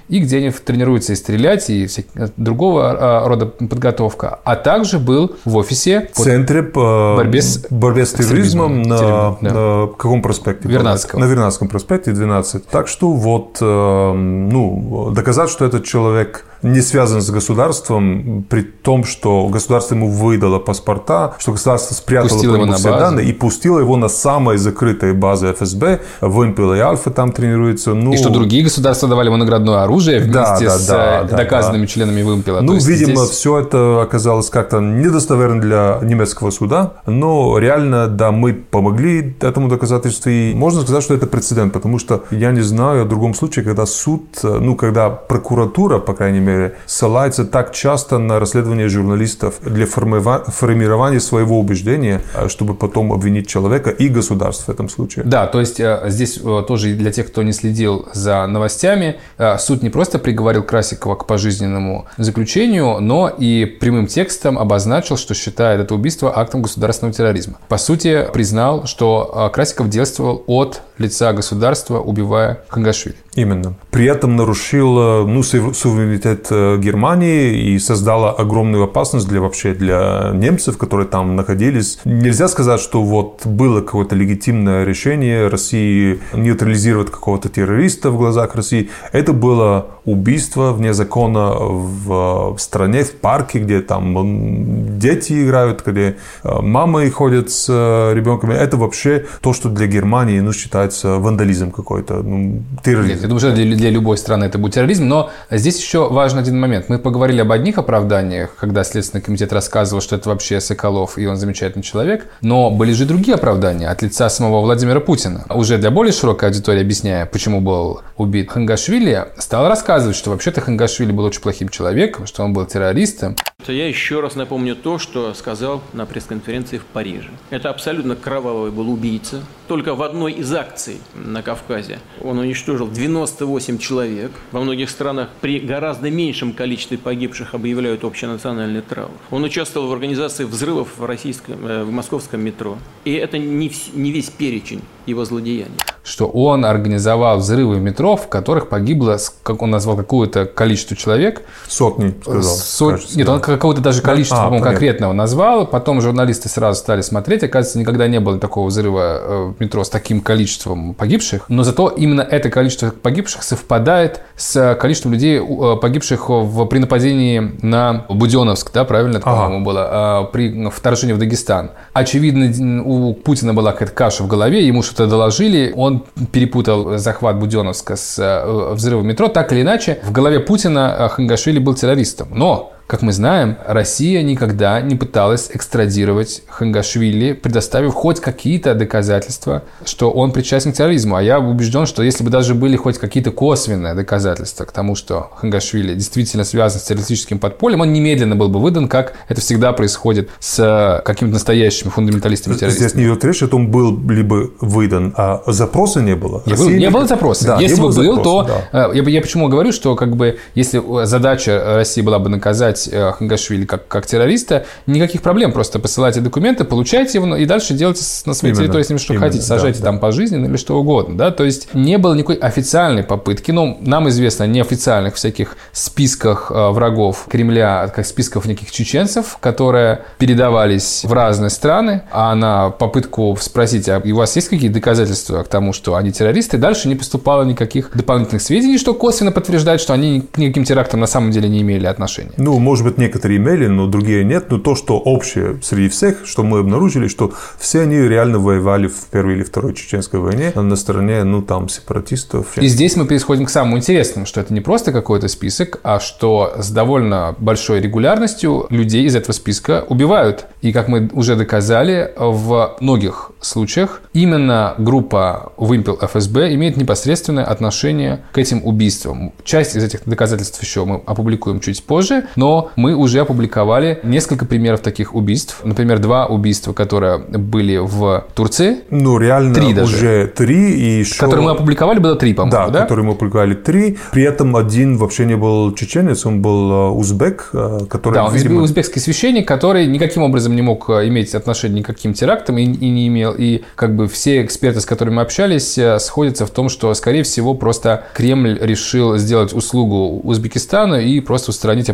и где они тренируются и стрелять, и всякие- другого а, рода подготовка. А также был в офисе В центре по борьбе с- борьбе с терроризмом на, терроризмом, да. на каком проспекте? Вернадского. На Вернадском проспекте 12. Так что вот, э, ну, доказать, что этот человек не связан с государством, при том, что государство ему выдало паспорта, что государство спрятало Пустило его на все базу. данные и пустило его на самые закрытые базы ФСБ, Вымпел и Альфа там тренируются. Ну, И что другие государства давали ему наградное оружие Да, вместе да, с да, э, да, доказанными да. членами вымпела. Ну, То есть видимо, здесь- все это оказалось как-то недостоверно для немецкого суда, но реально, да, мы помогли этому доказательству, и можно сказать, что это прецедент, потому что я не знаю о другом случае, когда суд, э, ну, когда прокуратура, по крайней мере, ссылается так часто на расследование журналистов для формирования своего убеждения, э, чтобы потом обвинить человека и государство в этом случае. Да, то есть э, здесь э, тоже для тех, кто не следил за новостями, суд не просто приговорил Красикова к пожизненному заключению, но и прямым текстом обозначил, что считает это убийство актом государственного терроризма. По сути, признал, что Красиков действовал от лица государства, убивая Хангашвили. Именно. При этом нарушил ну, су- суверенитет э, Германии и создала огромную опасность для вообще для немцев, которые там находились. Нельзя сказать, что вот было какое-то легитимное решение России нейтрализировать какого-то террориста в глазах России. Это было убийство вне закона в, стране, в парке, где там дети играют, где э, мамы ходят с э, ребенком. Это вообще то, что для Германии ну, считается вандализм какой-то, ну, терроризм. Нет, я думаю, для, для любой страны это будет терроризм, но здесь еще важен один момент. Мы поговорили об одних оправданиях, когда Следственный комитет рассказывал, что это вообще Соколов, и он замечательный человек, но были же другие оправдания от лица самого Владимира Путина. Уже для более широкой аудитории, объясняя, почему был убит Хангашвили, стал рассказывать, что вообще-то Хангашвили был очень плохим человеком, что он был террористом. То Я еще раз напомню то, что сказал на пресс-конференции в Париже. Это абсолютно кровавый был убийца. Только в одной из акций на Кавказе он уничтожил 98 человек. Во многих странах при гораздо меньшем количестве погибших объявляют общенациональный траур. Он участвовал в организации взрывов в, российском, э, в московском метро. И это не, не весь перечень его злодеяний. что он организовал взрывы в метро, в которых погибло, как он назвал, какое-то количество человек. Сотни, сказал. Сот- кажется, Нет, да. он какого-то даже количество, А, по-моему, конкретного назвал. Потом журналисты сразу стали смотреть. Оказывается, никогда не было такого взрыва э, в метро с таким количеством погибших. Но зато именно это количество погибших совпадает с количеством людей, э, погибших в, при нападении на Буденновск, да, правильно это, Ага. по-моему, было, э, при вторжении в Дагестан. Очевидно, у Путина была какая-то каша в голове, ему что-то доложили, он перепутал захват Буденновска с э, взрывом метро. Так или иначе, в голове Путина э, Хангашвили был террористом. Но как мы знаем, Россия никогда не пыталась экстрадировать Хангашвили, предоставив хоть какие-то доказательства, что он причастен к терроризму. А я убежден, что если бы даже были хоть какие-то косвенные доказательства к тому, что Хангашвили действительно связан с террористическим подпольем, он немедленно был бы выдан, как это всегда происходит с э, какими-то настоящими фундаменталистами Здесь террористами. не идет речь, что он был либо выдан, а запроса не было. Не, был, Россия не было запроса. Да, если бы был, запроса, то да. э, я, я почему говорю, что как бы если э, задача России была бы наказать э, Хангашвили как, как террориста, никаких проблем. Просто посылайте документы, получайте его и дальше делайте на своей Именно, территории с ним что именно, хотите. да, Сажайте да. там пожизненно или что угодно. Да? То есть не было никакой официальной попытки. Ну, нам известно о неофициальных всяких списках э, врагов Кремля, как списков неких чеченцев, которые передавались в разные страны, а на попытку спросить, а у вас есть какие доказательства к тому, что они террористы, дальше не поступало никаких дополнительных сведений, что косвенно подтверждает, что они ни к никаким терактам на самом деле не имели отношения. Ну, может быть, некоторые имели, но другие нет. Но то, что общее среди всех, что мы обнаружили, что все они реально воевали в Первой или Второй Чеченской войне на стороне, ну, там, сепаратистов. И здесь мы переходим к самому интересному, что это не просто какой-то список, а что с довольно большой регулярностью людей из этого списка убивают. И, как мы уже доказали, в многих случаях именно группа вымпел ФСБ имеет непосредственное отношение к этим убийствам. Часть из этих доказательств еще мы опубликуем чуть позже, но мы уже опубликовали несколько примеров таких убийств. Например, два убийства, которые были в Турции. Ну, реально Три даже. уже три. И еще... Которые мы опубликовали, было три, по-моему, Да, да? которые мы опубликовали три. При этом один вообще не был чеченец, он был э, узбек, э, который, Да, он видимо, узбекский священник, который никаким образом не мог э, иметь отношение ни к каким терактам и, и не имел. И как бы все эксперты, с которыми мы общались, сходятся в том, что, скорее всего, просто Кремль решил сделать услугу Узбекистану и просто устранить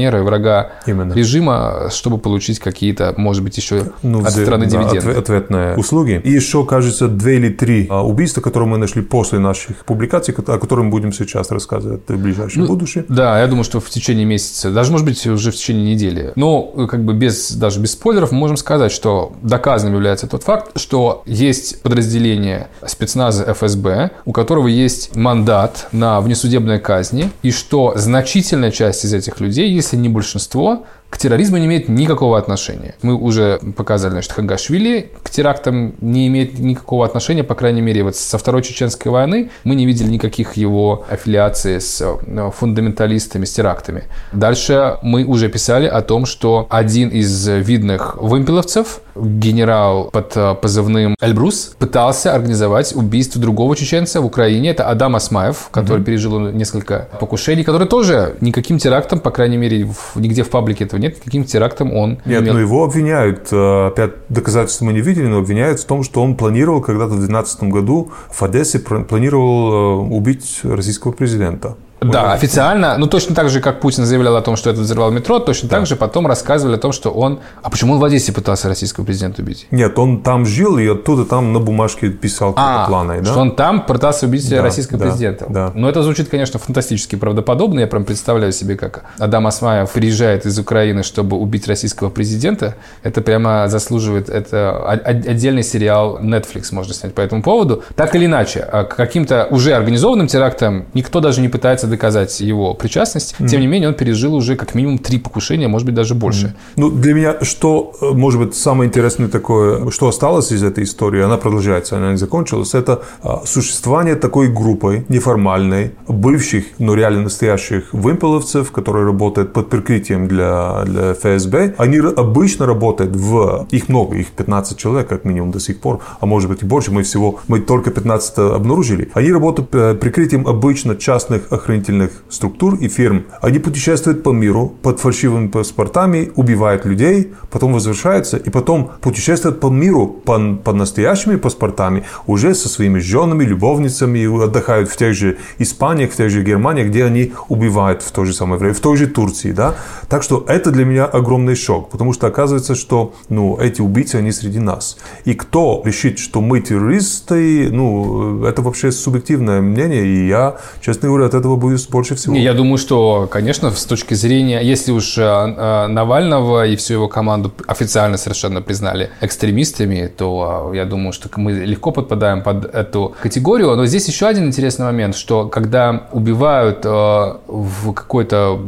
оппозиционера и врага Именно. режима, чтобы получить какие-то, может быть, еще ну, от страны да, дивиденды. отве- ответные услуги. И еще, кажется, две или три а, убийства, которые мы нашли после наших публикаций, о которых мы будем сейчас рассказывать в ближайшем Ну, будущем. Да, я думаю, что в течение месяца, даже, может быть, уже в течение недели. Но, э, как бы без, даже без спойлеров, мы можем сказать, что доказанным является тот факт, что есть подразделение спецназа ФСБ, у которого есть мандат на внесудебные казни, и что значительная часть из этих людей, если не большинство, к терроризму не имеет никакого отношения. Мы уже показали, значит, Хагашвили к терактам не имеет никакого отношения, по крайней мере, вот со Второй Чеченской войны мы не видели никаких его аффилиаций с э, фундаменталистами, с терактами. Дальше мы уже писали о том, что один из видных вымпеловцев, генерал под э, позывным Эльбрус, пытался организовать убийство другого чеченца в Украине. Это Адам Асмаев, который пережил несколько покушений, который тоже никаким терактом, по крайней мере, в- нигде в паблике этого нет, никаким терактом он не Нет, имел. но его обвиняют, э, опять доказательств мы не видели, но обвиняют в том, что он планировал когда-то в 2012 году в Одессе планировал э, убить российского президента. Да, официально, ну точно так же, как Путин заявлял о том, что это взорвал метро, точно так же потом рассказывали о том, что он... А почему он в Одессе пытался российского президента убить? Нет, он там жил и оттуда там на бумажке писал А, планы. да? что он там пытался убить Да, российского да, президента. да. Но это звучит, конечно, фантастически правдоподобно. Я прям представляю себе, как Адам Асмаев приезжает из Украины, чтобы убить российского президента. Это прямо заслуживает... Это отдельный сериал Netflix можно снять по этому поводу. Так или иначе, а каким-то уже организованным терактам никто даже не пытается доказать его причастность. Тем не менее, он пережил уже как минимум три покушения, может быть, даже больше. Ну, для меня, что, э, может быть, самое интересное такое, что осталось из этой истории, она продолжается, она не закончилась, это а, существование такой группы неформальной, бывших, но реально настоящих вымпеловцев, которые работают под прикрытием для, для ФСБ. Они обычно работают в... Их много, их 15 человек, как минимум, до сих пор, а может быть и больше, мы всего, мы только 15 обнаружили. Они работают под прикрытием обычно частных охранительных структур и фирм. Они путешествуют по миру под фальшивыми паспортами, убивают людей, потом возвращаются и потом путешествуют по миру по, под настоящими паспортами уже со своими женами, любовницами, и отдыхают в тех же Испаниях, в тех же Германиях, где они убивают в то же самое время, в той же Турции, да. Так что это для меня огромный шок, потому что оказывается, что ну, эти убийцы, они среди нас. И кто решит, что мы террористы, ну, это вообще субъективное мнение, и я, честно говоря, от этого боюсь больше всего. Не, я думаю, что, конечно, с точки зрения, если уж э, э, Навального и всю его команду официально совершенно признали экстремистами, то э, я думаю, что мы легко подпадаем под эту категорию. Но здесь еще один интересный момент, что когда убивают в какой-то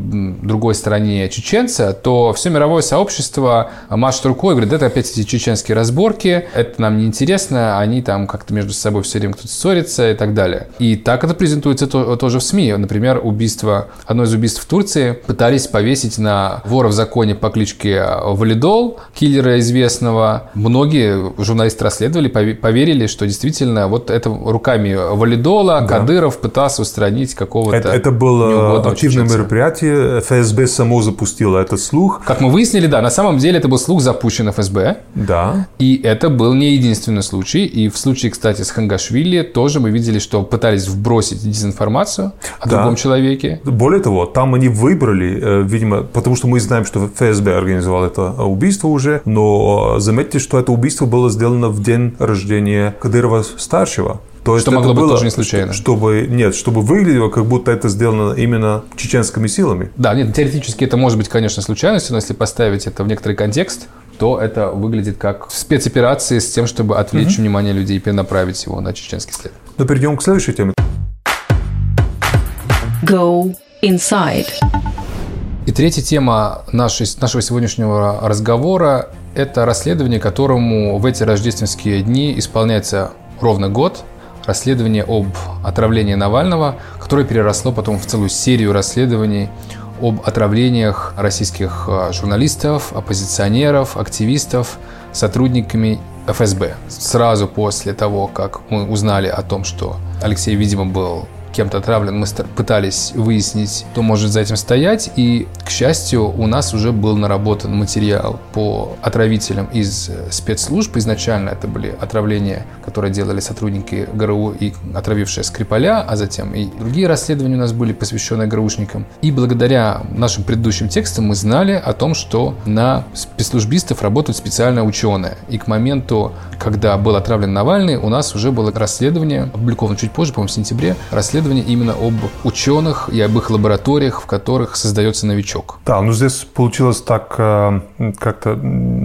другой стране чеченца, то все мировое сообщество машет рукой и говорит, это опять эти чеченские разборки, это нам не интересно, они там как-то между собой все время кто-то ссорится и так далее. И так это презентуется то- тоже в СМИ. Например, убийство, одно из убийств в Турции пытались повесить на вора в законе по кличке Валидол, киллера известного. Многие журналисты расследовали, пове- поверили, что действительно вот это руками Валидола Кадыров пытался устранить какого-то Это, это было активное чеченца. мероприятие. ФСБ само запустило этот слух. Как мы выяснили, да, на самом деле это был слух запущен ФСБ. Да. И это был не единственный случай. И в случае, кстати, с Хангашвили тоже мы видели, что пытались вбросить дезинформацию. А Да, другом человеке. Более того, там они выбрали, э, видимо, потому что мы знаем, что ФСБ организовал это убийство уже, но заметьте, что это убийство было сделано в день рождения Кадырова-старшего. То есть что могло быть тоже не случайно. Чтобы, нет, чтобы выглядело, как будто это сделано именно чеченскими силами. Да, нет, теоретически это может быть, конечно, случайностью, но если поставить это в некоторый контекст, то это выглядит как спецоперации с тем, чтобы отвлечь mm-hmm. внимание людей и перенаправить его на чеченский след. Но перейдем к следующей теме. Go inside. И третья тема нашего сегодняшнего разговора – это расследование, которому в эти рождественские дни исполняется ровно год. Расследование об отравлении Навального, которое переросло потом в целую серию расследований об отравлениях российских а, журналистов, оппозиционеров, активистов сотрудниками ФСБ. Сразу после того, как мы узнали о том, что Алексей, видимо, был кем-то отравлен, мы пытались выяснить, кто может за этим стоять. И, к счастью, у нас уже был наработан материал по отравителям из э, спецслужб. Изначально это были отравления, которые делали сотрудники ГРУ и отравившие Скрипаля, а затем и другие расследования у нас были посвященные ГРУшникам. И благодаря нашим предыдущим текстам мы знали о том, что на спецслужбистов работают специальные ученые. И к моменту, когда был отравлен Навальный, у нас уже было расследование, опубликовано чуть позже, по-моему, в сентябре, расследование исследование именно об ученых и об их лабораториях, в которых создается новичок. Да, ну здесь получилось так э, как-то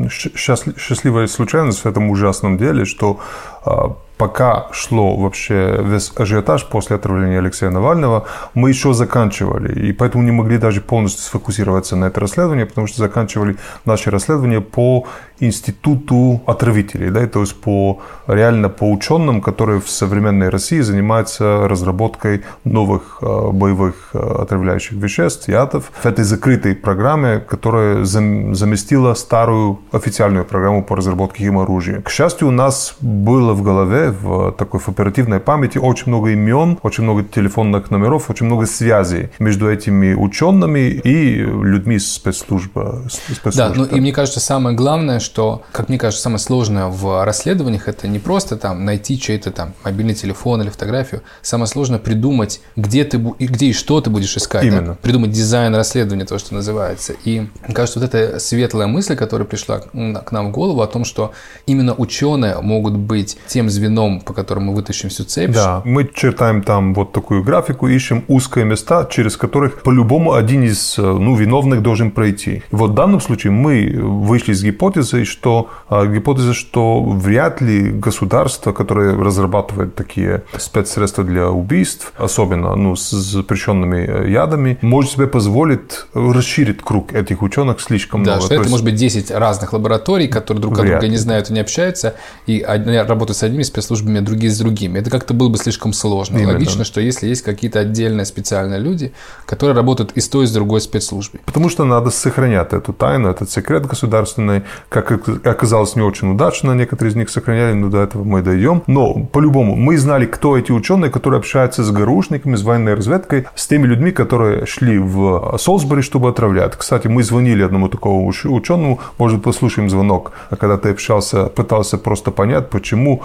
счастливая случайность в этом ужасном деле, что э, пока шло вообще весь ажиотаж после отравления Алексея Навального, мы еще заканчивали. И поэтому не могли даже полностью сфокусироваться на это расследование, потому что заканчивали наше расследование по институту отравителей, да, то есть по реально по ученым, которые в современной России занимаются разработкой новых э, боевых э, отравляющих веществ, ядов, в этой закрытой программе, которая заместила старую официальную программу по разработке химоружия. К счастью, у нас было в голове, в такой в оперативной памяти очень много имен, очень много телефонных номеров, очень много связей между этими учеными и людьми спецслужбы. спецслужб. Да, ну и мне кажется, самое главное, что, как мне кажется, самое сложное в расследованиях это не просто там найти чей-то там мобильный телефон или фотографию. Самое сложное придумать, где ты и где и что ты будешь искать. Именно. Да? Придумать дизайн расследования, то, что называется. И мне кажется, вот эта светлая мысль, которая пришла к нам в голову о том, что именно ученые могут быть тем звеном, по которому мы вытащим всю цепь. Да, мы чертаем там вот такую графику, ищем узкие места, через которых по-любому один из ну, виновных должен пройти. И вот в данном случае мы вышли с гипотезы, гипотезой, что, а, гипотеза, что вряд ли государство, которое разрабатывает такие спецсредства для убийств, особенно ну, с запрещенными э, ядами, может себе позволить расширить круг этих ученых слишком да, много. Что это есть... может быть 10 разных лабораторий, которые друг от друга не знают и не общаются, и работают с одними спецслужбами, а другие с другими. Это как-то было бы слишком сложно. Именно. Логично, что если есть какие-то отдельные специальные люди, которые работают и с той, и с другой спецслужбой. Потому что надо сохранять эту тайну, этот секрет государственный, как оказалось, не очень удачно. Некоторые из них сохраняли, но до этого мы дойдем. Но, по-любому, мы знали, кто эти ученые, которые общаются с ГРУшниками, с военной разведкой, с теми людьми, которые шли в Солсбери, чтобы отравлять. Кстати, мы звонили одному такому ученому, может, послушаем звонок, когда ты общался, пытался просто понять, почему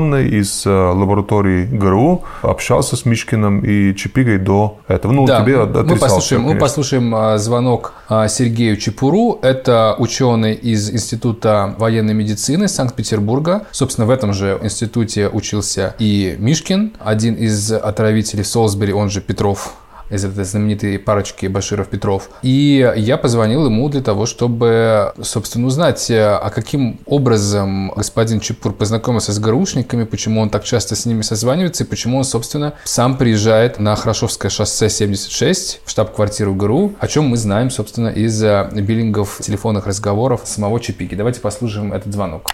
ученый из э, лаборатории ГРУ общался с Мишкиным и Чипигой до этого. Ну, да, тебе мы послушаем, мы послушаем э, звонок э, Сергею Чепуру. Это ученый из Института Института военной медицины Санкт-Петербурга. Собственно, в этом же институте учился и Мишкин, один из отравителей Солсбери, он же Петров из этой знаменитой парочки Баширов-Петров. И я позвонил ему для того, чтобы, собственно, узнать, а каким образом господин Чепур познакомился с ГРУшниками, почему он так часто с ними созванивается, и почему он, собственно, сам приезжает на Хорошевское шоссе 76 в штаб-квартиру ГРУ, о чем мы знаем, собственно, из биллингов телефонных разговоров самого Чепиги. Давайте послушаем этот звонок.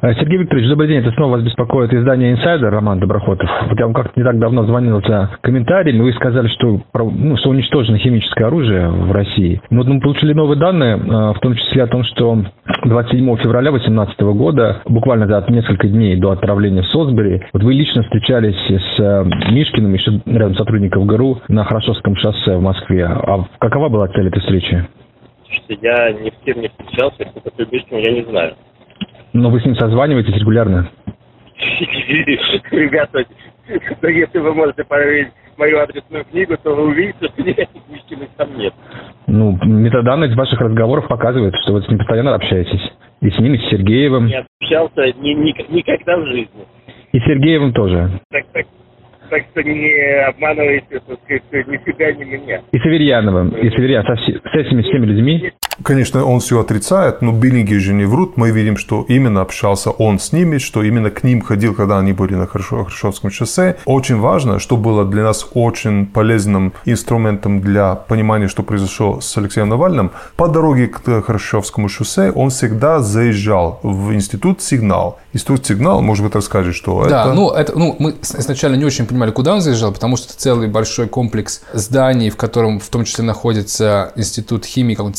Сергей Викторович, добрый день. Это снова вас беспокоит издание «Инсайдер» Роман Доброхотов. Вот я вам как-то не так давно звонил за комментариями. Вы сказали, что, ну, что уничтожено химическое оружие в России. Но вот мы получили новые данные, э, в том числе о том, что 27 февраля 2018 года, буквально за несколько дней до отправления в Солсбери, вот вы лично встречались с э, Мишкиным, еще рядом сотрудников ГРУ, на Хорошевском шоссе в Москве. А какова была цель этой встречи? Я ни с кем не встречался, кто Мишкин, я не знаю. Но вы с ним созваниваетесь регулярно? Ребята, Но если вы можете проверить мою адресную книгу, то вы увидите, что никаких мужчин там нет. Ну, метаданные из ваших разговоров показывают, что вы с ним постоянно общаетесь. И с ним, и с Сергеевым. Не общался ни, ни, никогда в жизни. И с Сергеевым тоже. Так, так, так что не обманывайте, так сказать, ни себя, ни меня. И с Аверьяновым, и с Аверьяновым, со, с этими всеми людьми. Конечно, он все отрицает, но биллинги же не врут. Мы видим, что именно общался он с ними, что именно к ним ходил, когда они были на Хрущевском шоссе. Очень важно, что было для нас очень полезным инструментом для понимания, что произошло с Алексеем Навальным. По дороге к Хрущевскому шоссе он всегда заезжал в институт «Сигнал». Институт «Сигнал», может быть, расскажет, что да, это... ну, это, ну, мы изначально не очень понимали, куда он заезжал, потому что это целый большой комплекс зданий, в котором в том числе находится институт химии, какой-то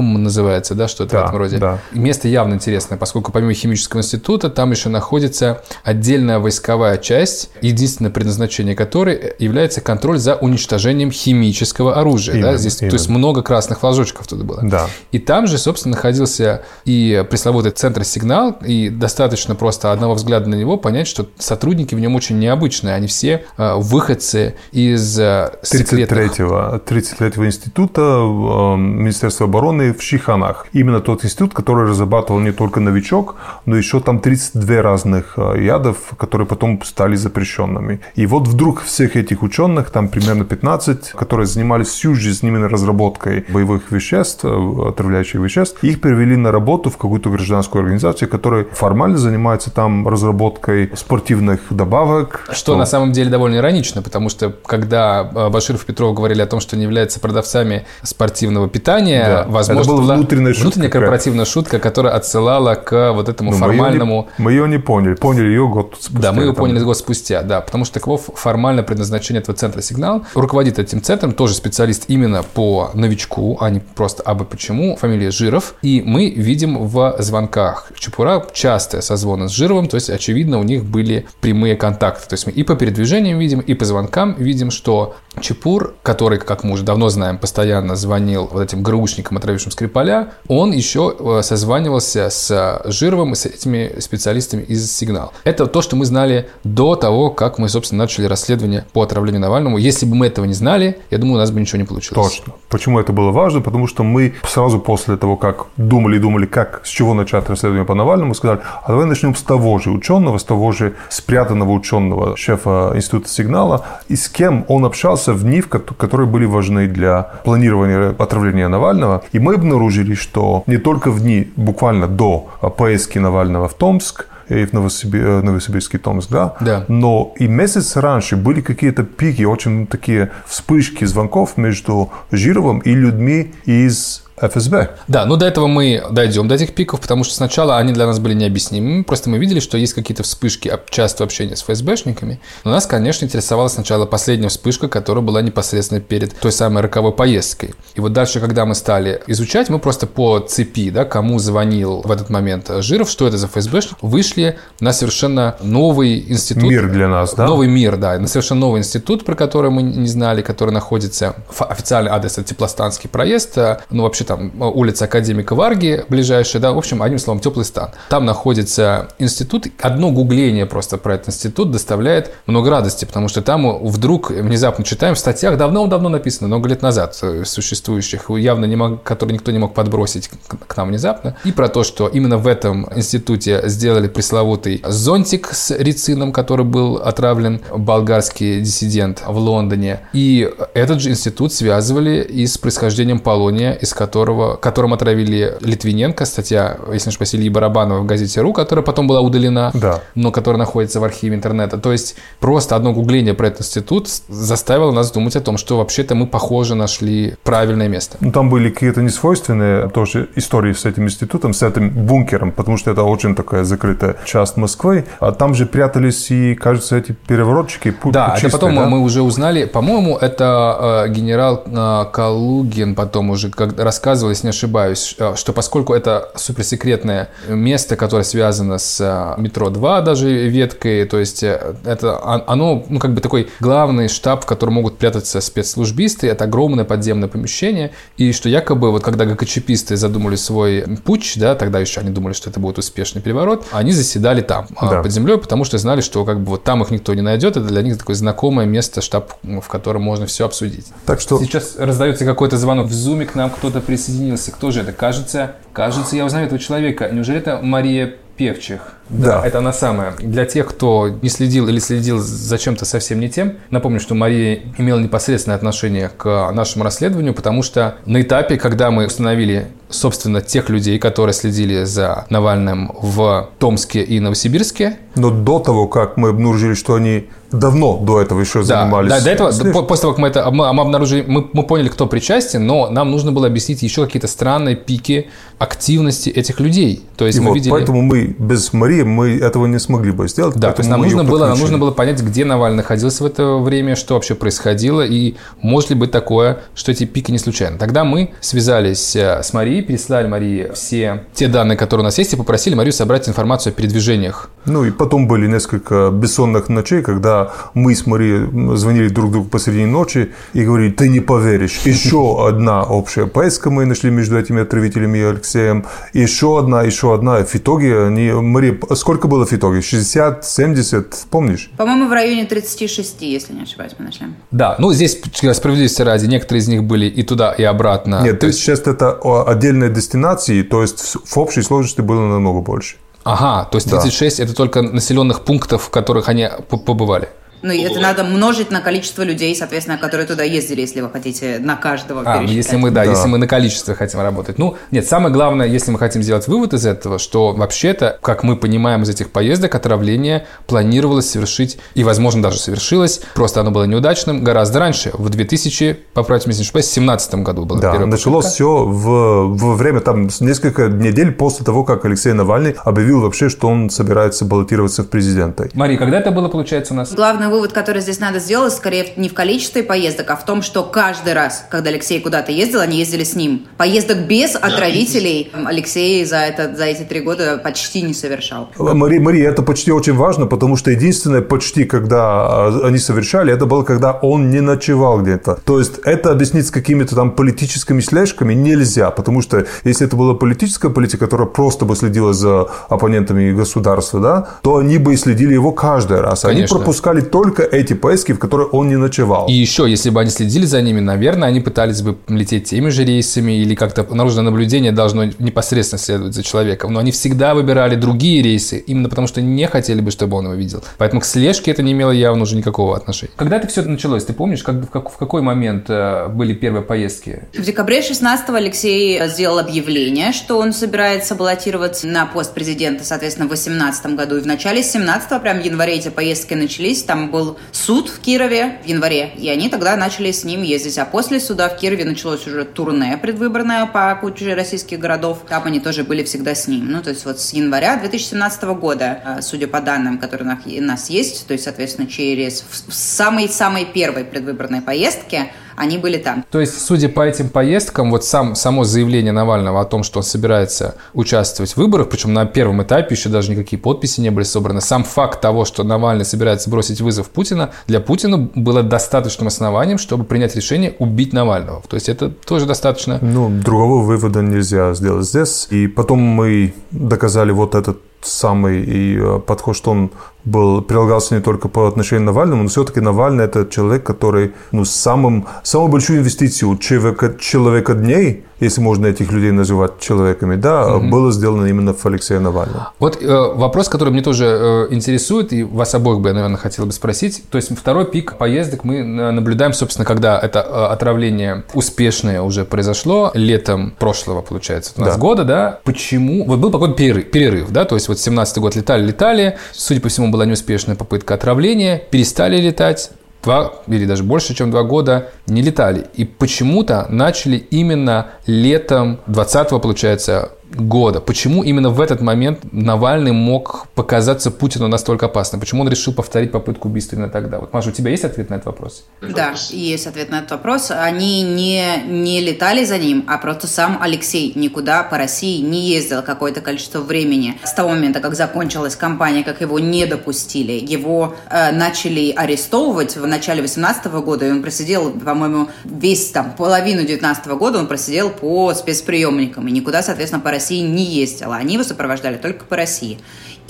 СНИХМ называется, да, что-то Да, в этом роде. да. Место явно интересное, поскольку помимо химического института там еще находится отдельная войсковая часть, единственное предназначение которой является контроль за уничтожением химического оружия. да, Именно, здесь, То именно. есть много красных флажочков тут было. Да. И там же, собственно, находился и пресловутый центр «Сигнал», и достаточно просто одного взгляда на него понять, что сотрудники в нем очень необычные. Они все э, выходцы из э, секретных 33-го 33 института э, Министерства обороны в Шиханах. Именно тот институт, который разрабатывал не только новичок, но еще там 32 разных э, ядов, которые потом стали запрещенными. И вот вдруг всех этих ученых, там примерно 15, которые занимались всю жизнь именно разработкой боевых веществ, э, отравляющих веществ, их перевели на работу в какую-то гражданскую организацию, которая формально занимается там разработкой спортивных добавок. Что на самом деле довольно иронично, потому что когда э, Баширов и Петров говорили о том, что они являются продавцами спортивного питания, Да. возможно, Это была внутренняя шутка внутренняя корпоративная шутка, которая отсылала к вот этому Ну, мы её не- формальному... Мы ее не поняли. Поняли ее год спустя. Да, мы его Там- поняли год спустя, да, потому что таково формальное предназначение этого центра «Сигнал». Руководит этим центром тоже специалист именно по новичку, а не просто абы почему, фамилия Жиров. И мы видим в звонках Чепура частые созвоны с Жировым, то есть, очевидно, у них были прямые контакты. То есть мы и по передвижениям видим, и по звонкам видим, что Чепур, который, как мы уже давно знаем, постоянно звонил вот этим ГРУшникам, отравившим Скрипаля, он еще э, созванивался с Жировым и с этими специалистами из «Сигнал». Это то, что мы знали до того, как мы, собственно, начали расследование по отравлению Навальному. Если бы мы этого не знали, я думаю, у нас бы ничего не получилось. Точно. Почему это было важно? Потому что мы сразу после того, как думали, думали, как, с чего начать расследование по Навальному, сказали, а давай начнем с того же ученого, с того же спрятанного ученого шефа Института Сигнала, и с кем он общался в дни, которые были важны для планирования отравления Навального. И мы обнаружили, что не только в дни буквально до поездки Навального в Томск, и в Новосиби- э, Новосибирский Томск, да? Да. Но и месяц раньше были какие-то пики, очень такие вспышки звонков между Жировым и людьми из ФСБ. Да, но до этого мы дойдем до этих пиков, потому что сначала они для нас были необъяснимыми. Просто мы видели, что есть какие-то вспышки частого общения с ФСБшниками. Но нас, конечно, интересовала сначала последняя вспышка, которая была непосредственно перед той самой роковой поездкой. И вот дальше, когда мы стали изучать, мы просто по цепи, да, кому звонил в этот момент Жиров, что это за ФСБшник, вышли на совершенно новый институт. Мир для нас, да? Новый мир, да. На совершенно новый институт, про который мы не знали, который находится... Официальный адрес – это Теплостанский проезд. а, Ну, вообще там э, улица Академика Варги ближайшая, да. В общем, одним словом, Теплый стан. Там находится институт. Одно гугление просто про этот институт доставляет много радости, потому что там вдруг внезапно читаем в статьях, давно-давно написано, много лет назад э, существующих, явно не мог, которые никто не мог подбросить к- нам внезапно. И про то, что именно в этом институте сделали пресловутый зонтик с рицином, который был отравлен болгарский диссидент в Лондоне. И этот же институт связывали и с происхождением полония, из которого, которым отравили Литвиненко, статья, если не ошибаюсь, Ильи Барабанова в газете «Ру», которая потом была удалена, Да. но которая находится в архиве интернета. То есть просто одно гугление про этот институт заставило нас думать о том, что вообще-то мы, похоже, нашли правильное место. Ну, там были какие-то несвойственные тоже истории с этим институтом, с этим бункером, потому что это очень такая закрытая часть Москвы. А там же прятались и, кажется, эти переворотчики. пу- Да, это путчисты, потом да? мы уже узнали, по-моему, это э, генерал э, Калугин потом уже как рассказывал рассказывал, если не ошибаюсь, э, что поскольку это суперсекретное место, которое связано с э, метро 2 даже веткой, то есть э, это о- оно, ну, как бы такой главный штаб, в котором могут прятаться спецслужбисты, это огромное подземное помещение, и что якобы вот когда ГКЧПисты задумали свой путч, да, тогда еще они думали, что это будет успешный переворот, они заседали там, а, Да. под землей, потому что знали, что как бы вот там их никто не найдет, это для них такое знакомое место, штаб, в котором можно все обсудить. Так что Сейчас раздается какой-то звонок в зуме, к нам кто-то присоединился. Кто же это? Кажется, кажется, я узнаю этого человека. Неужели это Мария Певчих? Да. Это она самая. Для тех, кто не следил или следил за чем-то совсем не тем, напомню, что Мария имела непосредственное отношение к нашему расследованию, потому что на этапе, когда мы установили, собственно, тех людей, которые следили за Навальным в Томске и Новосибирске, Но до того, как мы обнаружили, что они давно до этого еще Да, занимались. да, до этого, слежкой. по- после того, как мы это мы, мы обнаружили, мы, мы поняли, кто причастен, но нам нужно было объяснить еще какие-то странные пики активности этих людей. То есть И мы вот видели... поэтому мы без Марии мы этого не смогли бы сделать. Да, то есть нам нужно, было, нам нужно было понять, где Навальный находился в это время, что вообще происходило, и может ли быть такое, что эти пики не случайны. Тогда мы связались э, с Марией, переслали Марии все те данные, которые у нас есть, и попросили Марию собрать информацию о передвижениях. Ну и потом были несколько бессонных ночей, когда мы с Марией звонили друг другу посреди ночи и говорили, ты не поверишь, еще одна общая поездка мы нашли между этими отравителями и Алексеем, еще одна, еще одна. В итоге, они, Мария, сколько было в итоге? 60, 70, помнишь? По-моему, в районе 36, если не ошибаюсь, мы нашли. Да, ну здесь, справедливости ради, некоторые из них были и туда, и обратно. Нет, то есть сейчас это о, отдельные дестинации, то есть в- общей сложности было намного больше. Ага, то есть Да. 36 это только населенных пунктов, в которых они побывали. Ну, и это надо множить на количество людей, соответственно, которые туда ездили, если вы хотите на каждого А, пересчитать. если мы, да, Да. если мы на количестве хотим работать. Ну, нет, самое главное, если мы хотим сделать вывод из этого, что вообще-то, как мы понимаем из этих поездок, отравление планировалось совершить, и, возможно, даже совершилось, просто оно было неудачным гораздо раньше, в 2000, поправьте меня, если не ошибаюсь, 17 году было Да, началось попытка. все в, во время там несколько недель после того, как Алексей Навальный объявил вообще, что он собирается баллотироваться в президенты. Мария, когда это было, получается, у нас? Главный вывод, который здесь надо сделать, скорее не в количестве поездок, а в том, что каждый раз, когда Алексей куда-то ездил, они ездили с ним. Поездок без отравителей Алексей за, это, за эти три года почти не совершал. Мари, Мария, это почти очень важно, потому что единственное почти, когда а, они совершали, это было, когда он не ночевал где-то. То есть это объяснить с какими-то там политическими слежками нельзя, потому что если это была политическая политика, которая просто бы следила за оппонентами государства, да, то они бы и следили его каждый раз. Они Конечно. пропускали только эти поездки, в которых он не ночевал. И еще, если бы они следили за ними, наверное, они пытались бы лететь теми же рейсами или как-то наружное наблюдение должно непосредственно следовать за человеком. Но они всегда выбирали другие рейсы, именно потому что не хотели бы, чтобы он его видел. Поэтому к слежке это не имело явно уже никакого отношения. Когда это все началось, ты помнишь, как, в, как- в какой момент э, были первые поездки? В декабре 16 Алексей сделал объявление, что он собирается баллотироваться на пост президента, соответственно, в 18 году. И в начале 17 прям в январе эти поездки начались. Там был суд в Кирове в январе, и они тогда начали с ним ездить. А после суда в Кирове началось уже турне предвыборное по куче российских городов. Там они тоже были всегда с ним. Ну, то есть вот с января 2017 года, э, судя по данным, которые у нас- есть, то есть, соответственно, через в самой-самой первой предвыборной поездке они были там. То есть, судя по этим поездкам, вот сам, само заявление Навального о том, что он собирается участвовать в выборах, причем на первом этапе еще даже никакие подписи не были собраны, сам факт того, что Навальный собирается бросить вызов Путина, для Путина было достаточным основанием, чтобы принять решение убить Навального. То есть, это тоже достаточно... Ну, другого вывода нельзя сделать здесь. И потом мы доказали вот этот самый и э, подход, что он был, прилагался не только по отношению к Навальному, но все-таки Навальный это человек, который ну, самым, самую большую инвестицию человека, человека дней, если можно этих людей называть человеками, да, было сделано именно в Алексея Навального. Вот э, вопрос, который мне тоже э, интересует, и вас обоих бы я, наверное, хотел бы спросить. То есть второй пик поездок мы э, наблюдаем, собственно, когда это э, отравление успешное уже произошло, летом прошлого, получается, у нас Да. года, да? Почему? Вот был какой-то перерыв, перерыв, да? То есть вот 17 год летали, летали, судя по всему, была неуспешная попытка отравления, перестали летать, два или даже больше, чем два года не летали. И почему-то начали именно летом 20 получается, года. Почему именно в этот момент Навальный мог показаться Путину настолько опасным? Почему он решил повторить попытку убийства именно тогда? Вот, Маша, у тебя есть ответ на этот вопрос? Да, есть ответ на этот вопрос. Они не, не летали за ним, а просто сам Алексей никуда по России не ездил какое-то количество времени. С того момента, как закончилась кампания, как его не допустили, его э, начали арестовывать в начале 2018 года, и он просидел, по-моему, весь там половину 2019 года он просидел по спецприемникам, и никуда, соответственно, по России не ездил. Они его сопровождали только по России.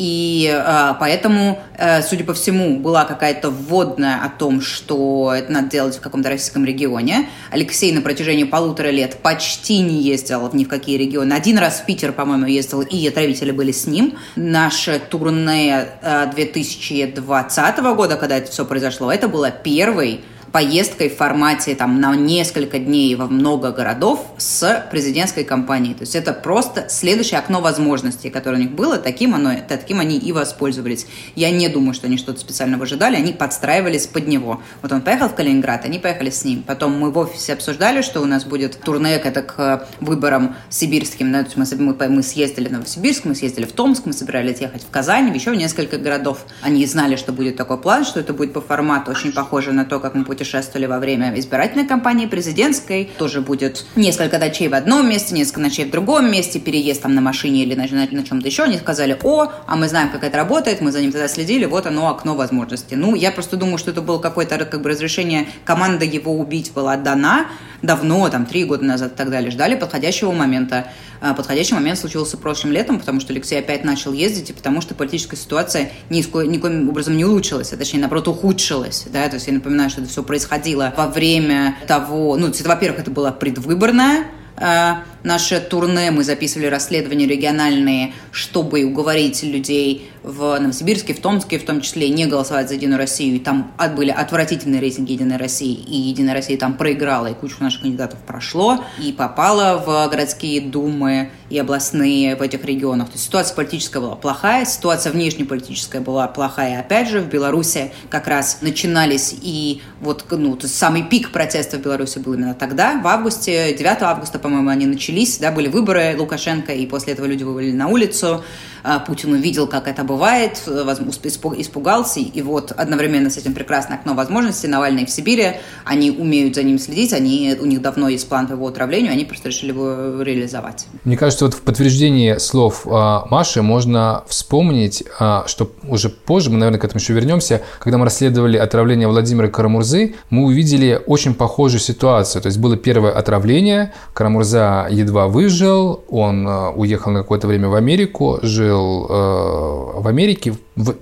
И э, поэтому, э, судя по всему, была какая-то вводная о том, что это надо делать в каком-то российском регионе. Алексей на протяжении полутора лет почти не ездил ни в какие регионы. Один раз в Питер, по-моему, ездил, и отравители были с ним. Наше турне э, 2020 года, когда это все произошло, это было первый поездкой в формате там, на несколько дней во много городов с президентской кампанией. То есть это просто следующее окно возможностей, которое у них было, таким, оно, таким они и воспользовались. Я не думаю, что они что-то специально выжидали, они подстраивались под него. Вот он поехал в Калининград, они поехали с ним. Потом мы в офисе обсуждали, что у нас будет турне это к выборам сибирским. Да? То есть мы, мы, мы съездили в Новосибирск, мы съездили в Томск, мы собирались ехать в Казань, еще в несколько городов. Они знали, что будет такой план, что это будет по формату очень похоже на то, как мы путешествовали во время избирательной кампании президентской. Тоже будет несколько ночей в одном месте, несколько ночей в другом месте, переезд там на машине или на, на, на чем-то еще. Они сказали, о, а мы знаем, как это работает, мы за ним тогда следили, вот оно, окно возможностей. Ну, я просто думаю, что это было какое-то как бы разрешение, команда его убить была дана давно, там, три года назад и так далее. Ждали подходящего момента. А, подходящий момент случился прошлым летом, потому что Алексей опять начал ездить, и потому что политическая ситуация никоим, никоим образом не улучшилась, а точнее, наоборот, ухудшилась. Да? То есть я напоминаю, что это все происходило во время того... Ну, во-первых, это была предвыборная э, наше турне, мы записывали расследования региональные, чтобы уговорить людей в Новосибирске, в Томске в том числе, не голосовать за Единую Россию. И там были отвратительные рейтинги Единой России. И Единая Россия там проиграла, и куча наших кандидатов прошло, и попала в городские думы и областные в этих регионах. То есть ситуация политическая была плохая, ситуация внешнеполитическая была плохая. Опять же, в Беларуси как раз начинались и вот ну, самый пик протеста в Беларуси был именно тогда, в августе, 9 августа, по-моему, они начались, да, были выборы Лукашенко, и после этого люди вывели на улицу. А, Путин увидел, как это бывает, испугался, и вот одновременно с этим прекрасное окно возможностей Навальный в Сибири, они умеют за ним следить, они, у них давно есть план по его отравлению, они просто решили его реализовать. Мне кажется, вот в подтверждении слов а, Маши можно вспомнить, а, что уже позже, мы, наверное, к этому еще вернемся, когда мы расследовали отравление Владимира Карамурзы, мы увидели очень похожую ситуацию. То есть было первое отравление, Карамурза едва выжил, он уехал на какое-то время в Америку, жил жил э, в Америке,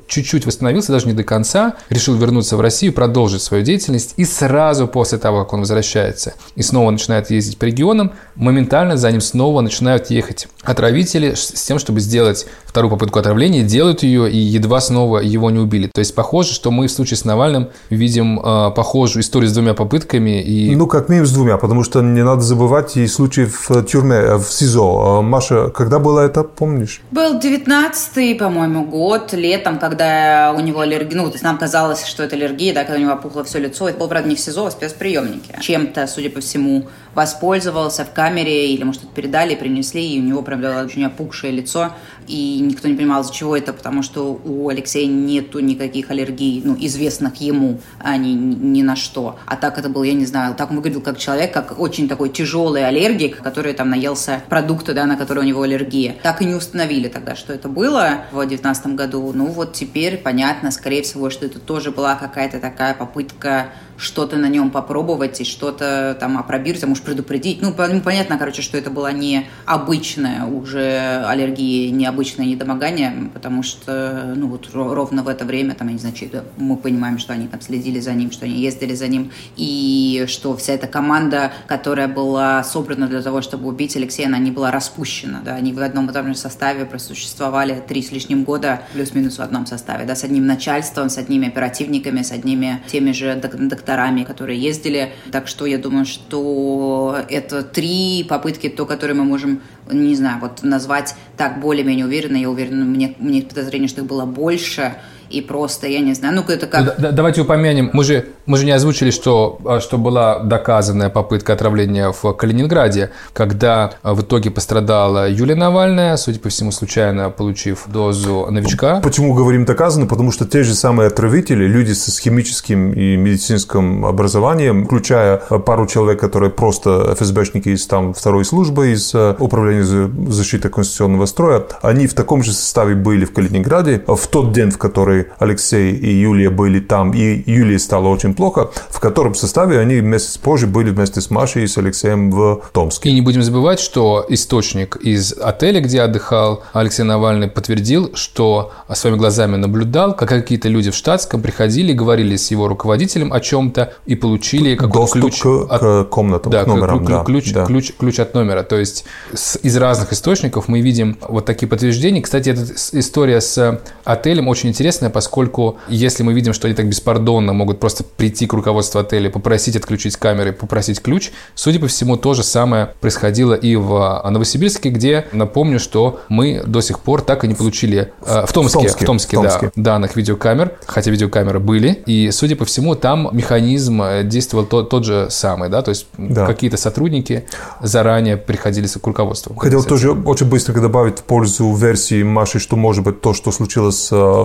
чуть-чуть восстановился, даже не до конца, решил вернуться в Россию, продолжить свою деятельность, и сразу после того, как он возвращается и снова начинает ездить по регионам, моментально за ним снова начинают ехать отравители с тем, чтобы сделать вторую попытку отравления, делают ее и едва снова его не убили. То есть похоже, что мы в случае с Навальным видим э, похожую историю с двумя попытками. И... Ну, как минимум с двумя, потому что не надо забывать и случай в тюрьме, э, в СИЗО. Э, Маша, когда было это, помнишь? Был 19-й, по-моему, год, летом, когда у него аллергия, ну, то есть нам казалось, что это аллергия, да, когда у него опухло все лицо. Это был, правда, не в СИЗО, а в спецприемнике. Чем-то, судя по всему, воспользовался в камере, или, может, передали, принесли, и у него прям было очень опухшее лицо, и никто не понимал, из-за чего это, потому что у Алексея нету никаких аллергий, ну, известных ему, а ни, ни на что. А так это был, я не знаю, так он выглядел как человек, как очень такой тяжелый аллергик, который там наелся продукта, да, на которые у него аллергия. Так и не установили тогда, что это было в 2019 году. Ну, вот теперь понятно, скорее всего, что это тоже была какая-то такая попытка что-то на нем попробовать и что-то там опробировать, а может предупредить. Ну, понятно, короче, что это была не обычная уже аллергия, необычное недомогание, потому что, ну, вот ровно в это время, там, я не знаю, мы понимаем, что они там следили за ним, что они ездили за ним, и что вся эта команда, которая была собрана для того, чтобы убить Алексея, она не была распущена, да, они в одном и том же составе просуществовали три с лишним года, плюс-минус в одном составе, да, с одним начальством, с одними оперативниками, с одними теми же докторами, докторами, которые ездили. Так что я думаю, что это три попытки, то, которые мы можем, не знаю, вот назвать так более-менее уверенно. Я уверена, мне, мне подозрение, что их было больше. И просто, я не знаю, ну это как... Да, давайте упомянем, мы же, мы же не озвучили, что, а, что была доказанная попытка отравления в Калининграде, когда а, в итоге пострадала Юлия Навальная, судя по всему, случайно получив дозу новичка. Почему говорим доказано? Потому что те же самые отравители, люди с химическим и медицинским образованием, включая пару человек, которые просто ФСБшники из там второй службы, из Управления защиты конституционного строя, они в таком же составе были в Калининграде. В тот день, в который Алексей и Юлия были там, и Юлии стало очень плохо, в котором составе они месяц позже были вместе с Машей и с Алексеем в Томске. И не будем забывать, что источник из отеля, где отдыхал Алексей Навальный, подтвердил, что своими глазами наблюдал, как какие-то люди в штатском приходили, говорили с его руководителем о чем-то и получили какой-то ключ к, от, к комнатам, да, к номерам. Ключ, да, ключ, да. Ключ, ключ от номера. То есть с, из разных источников мы видим вот такие подтверждения. Кстати, эта история с отелем очень интересная, поскольку если мы видим, что они так беспардонно могут просто прийти к руководству отеля, попросить отключить камеры, попросить ключ, судя по всему, то же самое происходило и в Новосибирске, где, напомню, что мы до сих пор так и не получили э, в Томске, в Томске, в Томске, в Томске. Да, данных видеокамер, хотя видеокамеры были, и, судя по всему, там механизм э, действовал тот, тот же самый, да, то есть да. какие-то сотрудники заранее приходили к руководству. Хотел тоже очень быстренько добавить в пользу версии Маши, что может быть то, что случилось э,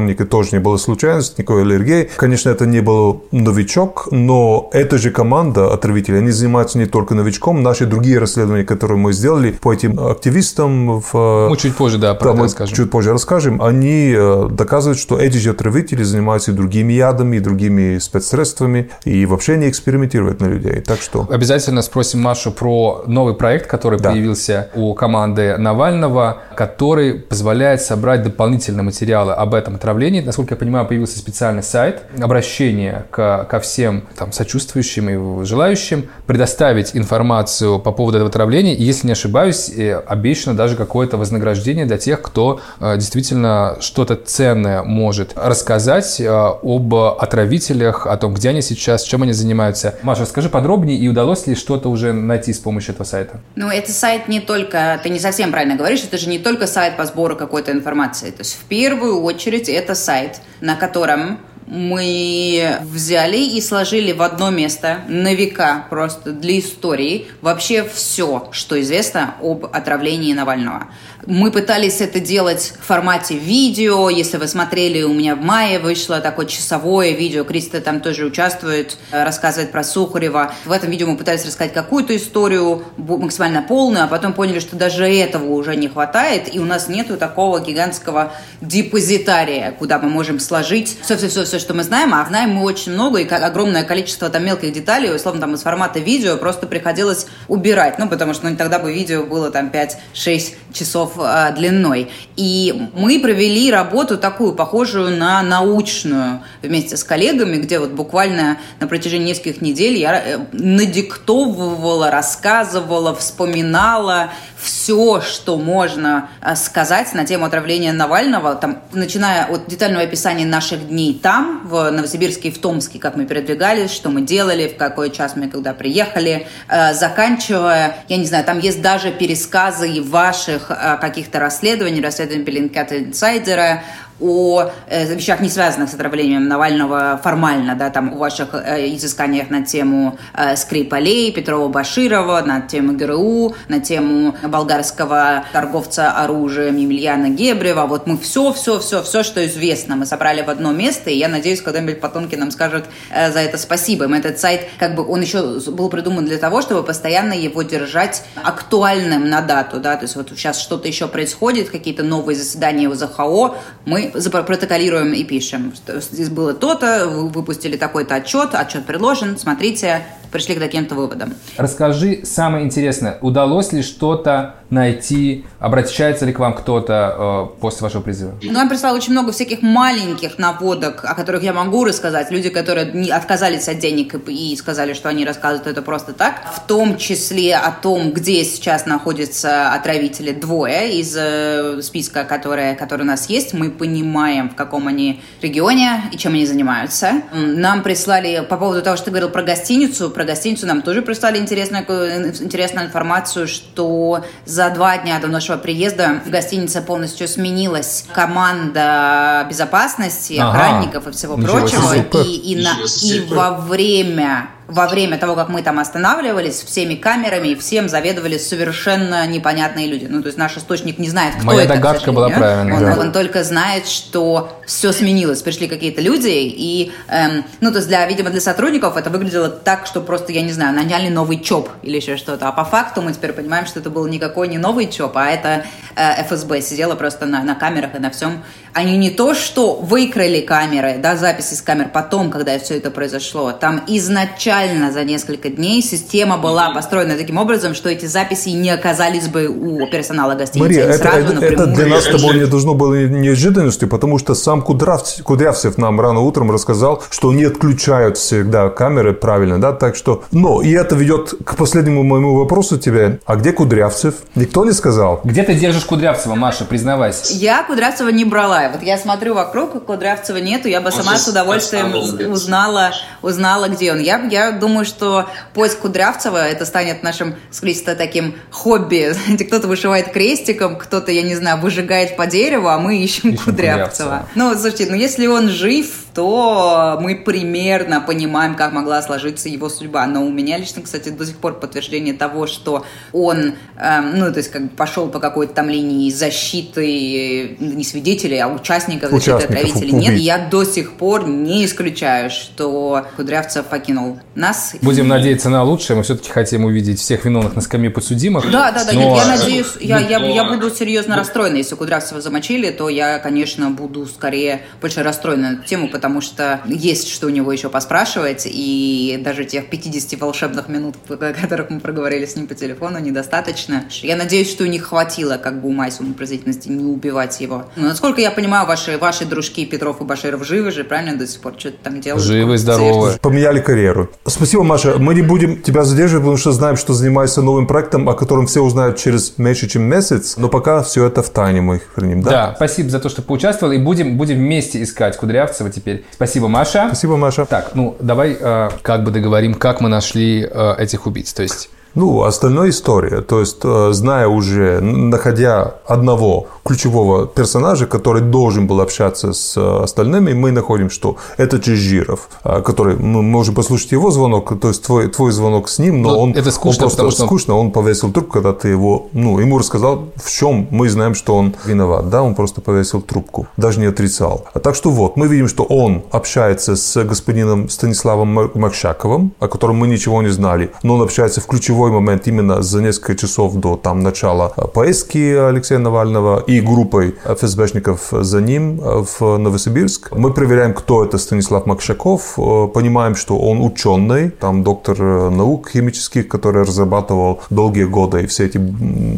спецприемнике, тоже не было случайностью, никакой аллергии. Конечно, это не был новичок, но эта же команда отравителей, они занимаются не только новичком, наши другие расследования, которые мы сделали по этим активистам в... Мы чуть позже, да, про да, это расскажем. Чуть позже расскажем. Они э, доказывают, что эти же отравители занимаются и другими ядами, и другими спецсредствами, и вообще не экспериментируют на людей. Так что... Обязательно спросим Машу про новый проект, который да. появился у команды Навального, который позволяет собрать дополнительные материалы об этом отравлении. Насколько я понимаю, появился специальный сайт, обращение к, ко всем там, сочувствующим и желающим предоставить информацию по поводу этого отравления. И, если не ошибаюсь, э, обещано даже какое-то вознаграждение для тех, кто э, действительно что-то ценное может рассказать э, об отравителях, о том, где они сейчас, чем они занимаются. Маша, расскажи подробнее, и удалось ли что-то уже найти с помощью этого сайта? Ну, это сайт не только, ты не совсем правильно говоришь, это же не только сайт по сбору какой-то информации. То есть в первую очередь это сайт, на котором мы взяли и сложили в одно место на века просто для истории вообще все, что известно об отравлении Навального. Мы пытались это делать в формате видео. Если вы смотрели, у меня в мае вышло такое часовое видео. Криста там тоже участвует, э, рассказывает про Сухарева. В этом видео мы пытались рассказать какую-то историю максимально полную, а потом поняли, что даже этого уже не хватает, и у нас нету такого гигантского депозитария, куда мы можем сложить все-все-все, что мы знаем, а знаем мы очень много, и огромное количество там мелких деталей, условно, там из формата видео просто приходилось убирать, ну, потому что ну, тогда бы видео было там 5-6 часов часов а, длиной. И мы провели работу такую, похожую на научную, вместе с коллегами, где вот буквально на протяжении нескольких недель я э, надиктовывала, рассказывала, вспоминала все, что можно а, сказать на тему отравления Навального, там, начиная от детального описания наших дней там, в Новосибирске и в Томске, как мы передвигались, что мы делали, в какой час мы когда приехали, заканчивая, я не знаю, там есть даже пересказы ваших каких-то расследований, расследований Беллинкета Инсайдера, о э, вещах, не связанных с отравлением Навального формально, да, там, о ваших э, изысканиях на тему э, Скрипалей, Петрова Баширова, на тему ГРУ, на тему болгарского торговца оружием Емельяна Гебрева. Вот мы все, все, все, все, что известно, мы собрали в одно место, и я надеюсь, когда-нибудь потомки нам скажут э, за это спасибо. Им этот сайт, как бы, он еще был придуман для того, чтобы постоянно его держать актуальным на дату, да, то есть вот сейчас что-то еще происходит, какие-то новые заседания УЗХО, мы протоколируем и пишем. Здесь было то-то, вы выпустили такой-то отчет, отчет предложен, смотрите, пришли к каким-то выводам. Расскажи самое интересное, удалось ли что-то найти, обращается ли к вам кто-то э, после вашего призыва? Ну, нам прислало очень много всяких маленьких наводок, о которых я могу рассказать. Люди, которые не отказались от денег и, и сказали, что они рассказывают это просто так. В том числе о том, где сейчас находятся отравители двое из э, списка, который, который у нас есть. Мы понимаем, в каком они регионе и чем они занимаются. Нам прислали по поводу того, что ты говорил про гостиницу, про гостиницу нам тоже прислали интересную, интересную информацию, что за два дня до нашего приезда в гостинице полностью сменилась команда безопасности, Ага. охранников и всего Ничего себе. прочего. Супер. И, и, на- и себе. во время во время того, как мы там останавливались, всеми камерами и всем заведовали совершенно непонятные люди. Ну, то есть наш источник не знает, кто Моя это, к догадка была правильной, Он, да. он только знает, что все сменилось. Пришли какие-то люди, и, эм, ну, то есть, для, видимо, для сотрудников это выглядело так, что просто, я не знаю, наняли новый ЧОП или еще что-то. А по факту мы теперь понимаем, что это был никакой не новый ЧОП, а это э, ФСБ сидела просто на, на камерах и на всем. Они не то, что выкрали камеры, да, записи с камер потом, когда все это произошло. Там изначально за несколько дней система была построена таким образом, что эти записи не оказались бы у персонала гостиницы. Мария, это, сразу это- напрямую- это для нас с тобой не должно было неожиданностью, потому что сам Кудрявцев, Кудрявцев нам рано утром рассказал, что не отключают всегда камеры правильно, да, так что... Но, и это ведет к последнему моему вопросу тебе. А где Кудрявцев? Никто не сказал? Где ты держишь Кудрявцева, Маша, признавайся? Я Кудрявцева не брала. Вот я смотрю вокруг, а Кудрявцева нету. Я бы сама с удовольствием узнала, узнала, где он. Я, я думаю, что поиск Кудрявцева это станет нашим, скорее таким хобби. Кто-то вышивает крестиком, кто-то, я не знаю, выжигает по дереву, а мы ищем, Кудрявцева. Ну, слушайте, ну если он жив, то мы примерно понимаем, как могла сложиться его судьба. Но у меня лично, кстати, до сих пор подтверждение того, что он, эм, ну, то есть, как бы пошел по какой-то там линии защиты э, не свидетелей, а участников защиты Участников, отравителей нет. убийц. И я до сих пор не исключаю, что Кудрявцев покинул нас. Будем надеяться на лучшее. Мы все-таки хотим увидеть всех виновных на скамье подсудимых. Да, да, да, Но, нет, я э, надеюсь, я, я, я буду серьезно расстроена, если Кудрявцева замочили, то я, конечно, буду скорее больше расстроена на эту тему, потому что есть что у него еще поспрашивать, и даже тех 50 волшебных минут, о которых мы проговорили с ним по телефону, недостаточно. Я надеюсь, что у них хватило как бы ума и сообразительности не убивать его. Ну, насколько я понимаю, ваши, ваши дружки Петров и Баширов живы же, правильно, до сих пор что-то там делают? Живы, здоровы. Поменяли карьеру. Спасибо, Маша. Мы не будем тебя задерживать, потому что знаем, что занимаешься новым проектом, о котором все узнают через меньше, чем месяц. Но пока все это в тайне мы храним, да? Да, спасибо за то, что поучаствовал. И будем, будем вместе искать Кудрявцева теперь. Спасибо, Маша. Спасибо, Маша. Так, ну давай э, как бы договорим, как мы нашли э, этих убийц. То есть Ну, остальная история. То есть, э, зная уже, находя одного ключевого персонажа, который должен был общаться с э, остальными, мы находим, что это Чижиров, э, который, мы можем послушать его звонок, то есть твой, твой звонок с ним, но Ну, он, это скучно, он просто потому что скучно, он повесил трубку, когда ты его, ну, ему рассказал, в чем мы знаем, что он виноват, да, он просто повесил трубку, даже не отрицал. А так что вот, мы видим, что он общается с господином Станиславом Мак- Макшаковым, о котором мы ничего не знали, но он общается в ключевой момент именно за несколько часов до там начала поездки Алексея Навального и группой ФСБшников за ним э, в Новосибирск. Мы проверяем, кто это Станислав Макшаков, э, понимаем, что он ученый, там доктор э, наук химических, который разрабатывал долгие годы все эти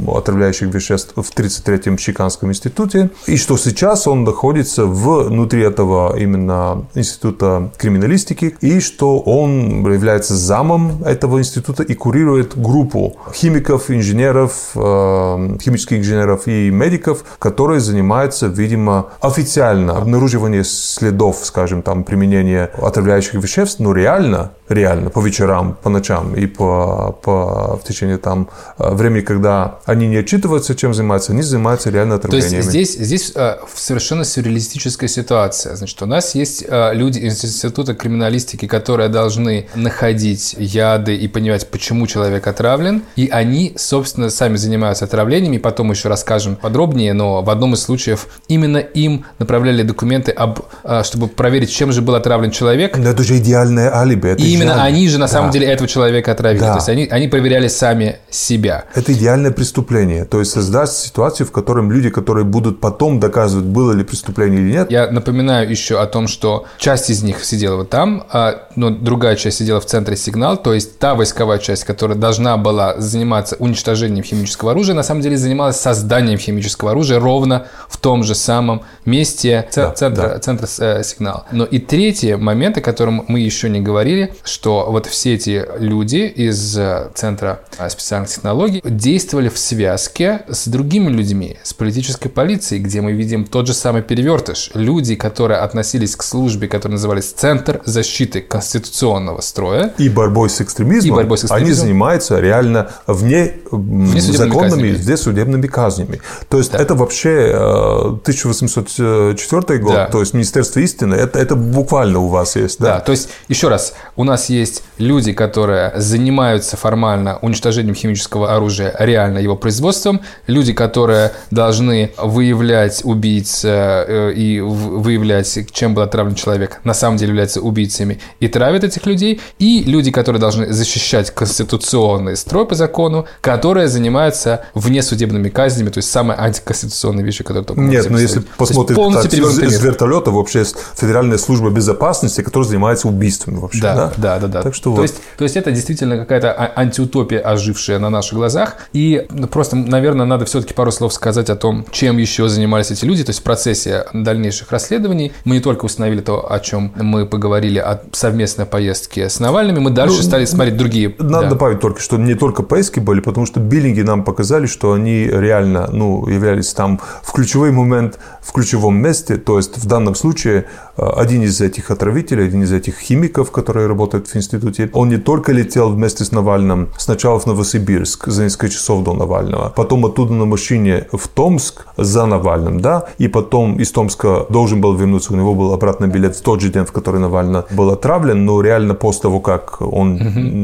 отравляющих веществ в 33-м Чиканском институте, и что сейчас он находится внутри этого именно института криминалистики, и что он является замом этого института и курирует группу химиков, инженеров, э, химических инженеров и медиков, которые занимаются, видимо, официально обнаруживанием следов, скажем, там, применения отравляющих веществ, но реально, реально, по вечерам, по ночам и по, по, в течение там э, времени, когда они не отчитываются, чем занимаются, они занимаются реально То есть отравлениями. здесь, здесь э, совершенно сюрреалистическая ситуация. Значит, у нас есть э, люди из Института криминалистики, которые должны находить яды и понимать, почему человек отравлен. И они, собственно, сами занимаются отравлениями. Потом еще расскажем подробнее, но в одном из случаев именно им направляли документы, об, чтобы проверить, чем же был отравлен человек. Но это же идеальное алиби. это И именно идеально. они же на самом Да. деле этого человека отравили. Да. То есть они, они проверяли сами себя. Это идеальное преступление. То есть создать ситуацию, в которой люди, которые будут потом доказывать, было ли преступление или нет, Я напоминаю еще о том, что часть из них сидела вот там, а, но другая часть сидела в центре сигнал, то есть та войсковая часть, которая должна была заниматься уничтожением химического оружия, на самом деле занималась созданием химического оружия ровно в том же самом месте ц- центра, центра э, сигнал. Но и третий момент, о котором мы еще не говорили, что вот все эти люди из э, Центра э, специальных технологий действовали в связке с другими людьми, с политической полицией, где мы видим тот же самый перевертыш. Люди, которые относились к службе, которая назывались Центр защиты конституционного строя. И борьбой с экстремизмом. И борьбой с экстремизмом. Они занимаются реально вне, Вне законными, казнями. вне судебными казнями. То есть это вообще э, 1804 год, Да. то есть Министерство истины, это, это буквально у вас есть, Да, да? то есть, еще раз, у нас есть люди, которые занимаются формально уничтожением химического оружия, реально его производством, люди, которые должны выявлять убийц э, и в- выявлять, чем был отравлен человек, на самом деле являются убийцами и травят этих людей, и люди, которые должны защищать конституционный строй по закону, которые занимаются внесудебными казнями, то есть самые антиконституционные вещи, которые только Нет, но если. То есть посмотреть так, из, вертолета, вообще есть Федеральная служба безопасности, которая занимается убийствами вообще, да? Да, да, да, да. Так что то, вот. есть, то есть это действительно какая-то а- антиутопия, ожившая на наших глазах. И ну, просто, наверное, надо все-таки пару слов сказать о том, чем еще занимались эти люди. То есть в процессе дальнейших расследований мы не только установили то, о чем мы поговорили, о совместной поездке с Навальными, мы дальше Ну, стали смотреть другие. Надо да. добавить только, что не только поиски были, потому что биллинги нам показали, что они реально ну, являлись там в ключевой момент, в ключевом месте. То есть в данном случае э, один из этих отравителей, один из этих химиков, которые работают в институте, он не только летел вместе с Навальным сначала в Новосибирск за несколько часов до Навального, потом оттуда на машине в Томск за Навальным, да, и потом из Томска должен был вернуться, у него был обратный билет в тот же день, в который Навальный был отравлен, но реально после того, как он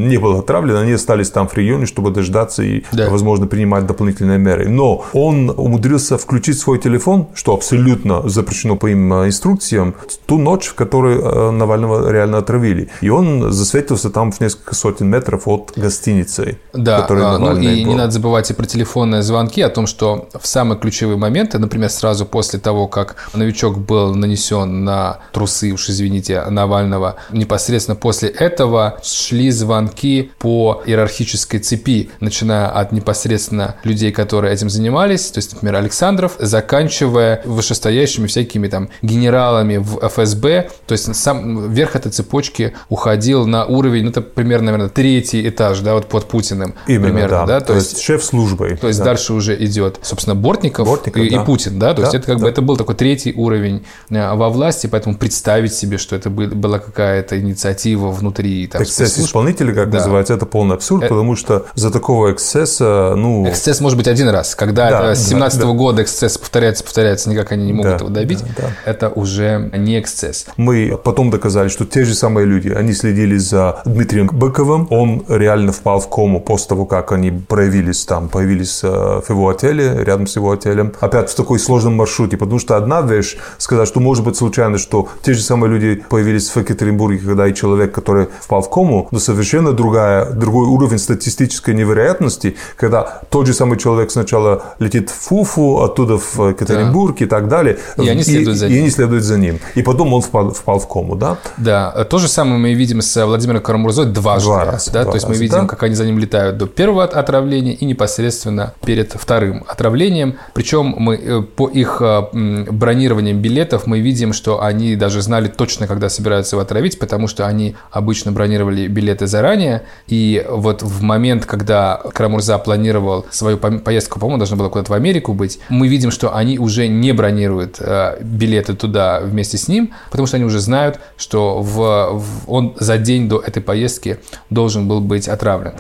не был отравлен, они остались там в регионе, чтобы дождаться и, Да. возможно, принимать дополнительные меры. Но он умудрился включить свой телефон, что абсолютно запрещено по им э, инструкциям, ту ночь, в которой э, Навального реально отравили. И он засветился там в несколько сотен метров от гостиницы, Да, а, ну и был. не надо забывать и про телефонные звонки, о том, что в самые ключевые моменты, например, сразу после того, как новичок был нанесен на трусы, уж извините, Навального, непосредственно после этого шли звонки по иерархической цепи, начиная от непосредственно людей, которые этим занимались, то есть, например, Александров, заканчивая вышестоящими всякими там генералами в ФСБ, то есть сам верх этой цепочки уходил на уровень, ну, это примерно, наверное, третий этаж, да, вот под Путиным. Именно, примерно, да. да, то, есть шеф службой. то есть да. дальше уже идет, собственно, Бортников, Бортников, и, и да. Путин, да, то есть Да, это как бы да. это был такой третий уровень э, во власти, поэтому представить себе, что это бы- была какая-то инициатива внутри там, Эксцесс исполнителя, как Да. называется, это полный абсурд, Э- потому что за такого эксцесса, ну... Эксцесс может быть один раз, когда Да, с да, 17 да. года эксцесс повторяется, повторяется, никак они не могут Да, его добить, да, да. это уже не эксцесс. Мы потом доказали, что те же самые люди, они следили за Дмитрием Быковым. Он реально впал в кому после того, как они проявились там, появились э, в его отеле, рядом с его отелем. Опять в такой сложном маршруте, потому что одна вещь сказать, что может быть случайно, что те же самые люди появились в Екатеринбурге, когда и человек, который впал в кому, но совершенно другая, другой уровень статистической невероятности, когда тот же самый человек сначала летит в Фуфу, оттуда в Екатеринбург и так далее. И они следуют за и ним. они следуют за ним. И потом он впал, впал в кому, да? Да, то же самое мы видим с Владимиром Карамурзой дважды. Два раза, да, два то есть мы раза, видим, да. как они за ним летают до первого от- отравления и непосредственно перед вторым отравлением. Причем мы э, по их э, м, бронированиям билетов мы видим, что они даже знали точно, когда собираются его отравить, потому что они обычно бронировали билеты заранее. И вот в момент, когда Карамурза планировал свою поездку, по-моему, должна была куда-то в Америку быть, мы видим, что они уже не бронируют э, билеты туда вместе с ним, потому что они уже знают, что в, в- он за день до этой поездки должен был быть отравлен.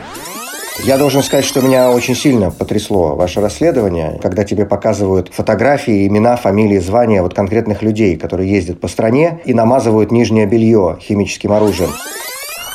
Я должен сказать, что меня очень сильно потрясло ваше расследование, когда тебе показывают фотографии, имена, фамилии, звания вот конкретных людей, которые ездят по стране и намазывают нижнее белье химическим оружием.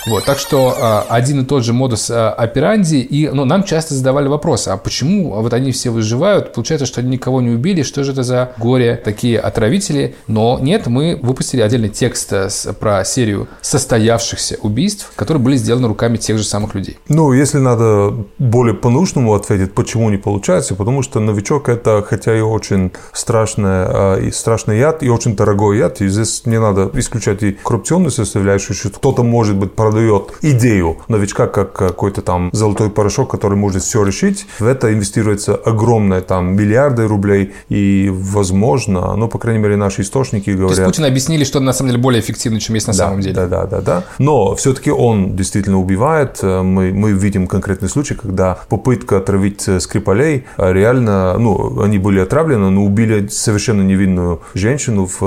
Вот, так что а, один и тот же модус а, операнди, и ну, нам часто задавали вопросы, а почему вот они все выживают, получается, что они никого не убили, что же это за горе такие отравители, но нет, мы выпустили отдельный текст э, про серию состоявшихся убийств, которые были сделаны руками тех же самых людей. Ну, если надо более по-научному ответить, почему не получается, потому что новичок это, хотя и очень страшный, а, и страшный яд, и очень дорогой яд, и здесь не надо исключать и коррупционную составляющую, что кто-то может быть продает идею новичка как какой-то там золотой порошок, который может все решить. В это инвестируется огромное там миллиарды рублей и, возможно, ну, по крайней мере, наши источники говорят... То есть Путин объяснили, что на самом деле более эффективно, чем есть на да, самом деле. Да, да, да, да. Но все-таки он действительно убивает. Мы, мы видим конкретный случай, когда попытка отравить Скрипалей реально, ну, они были отравлены, но убили совершенно невинную женщину в,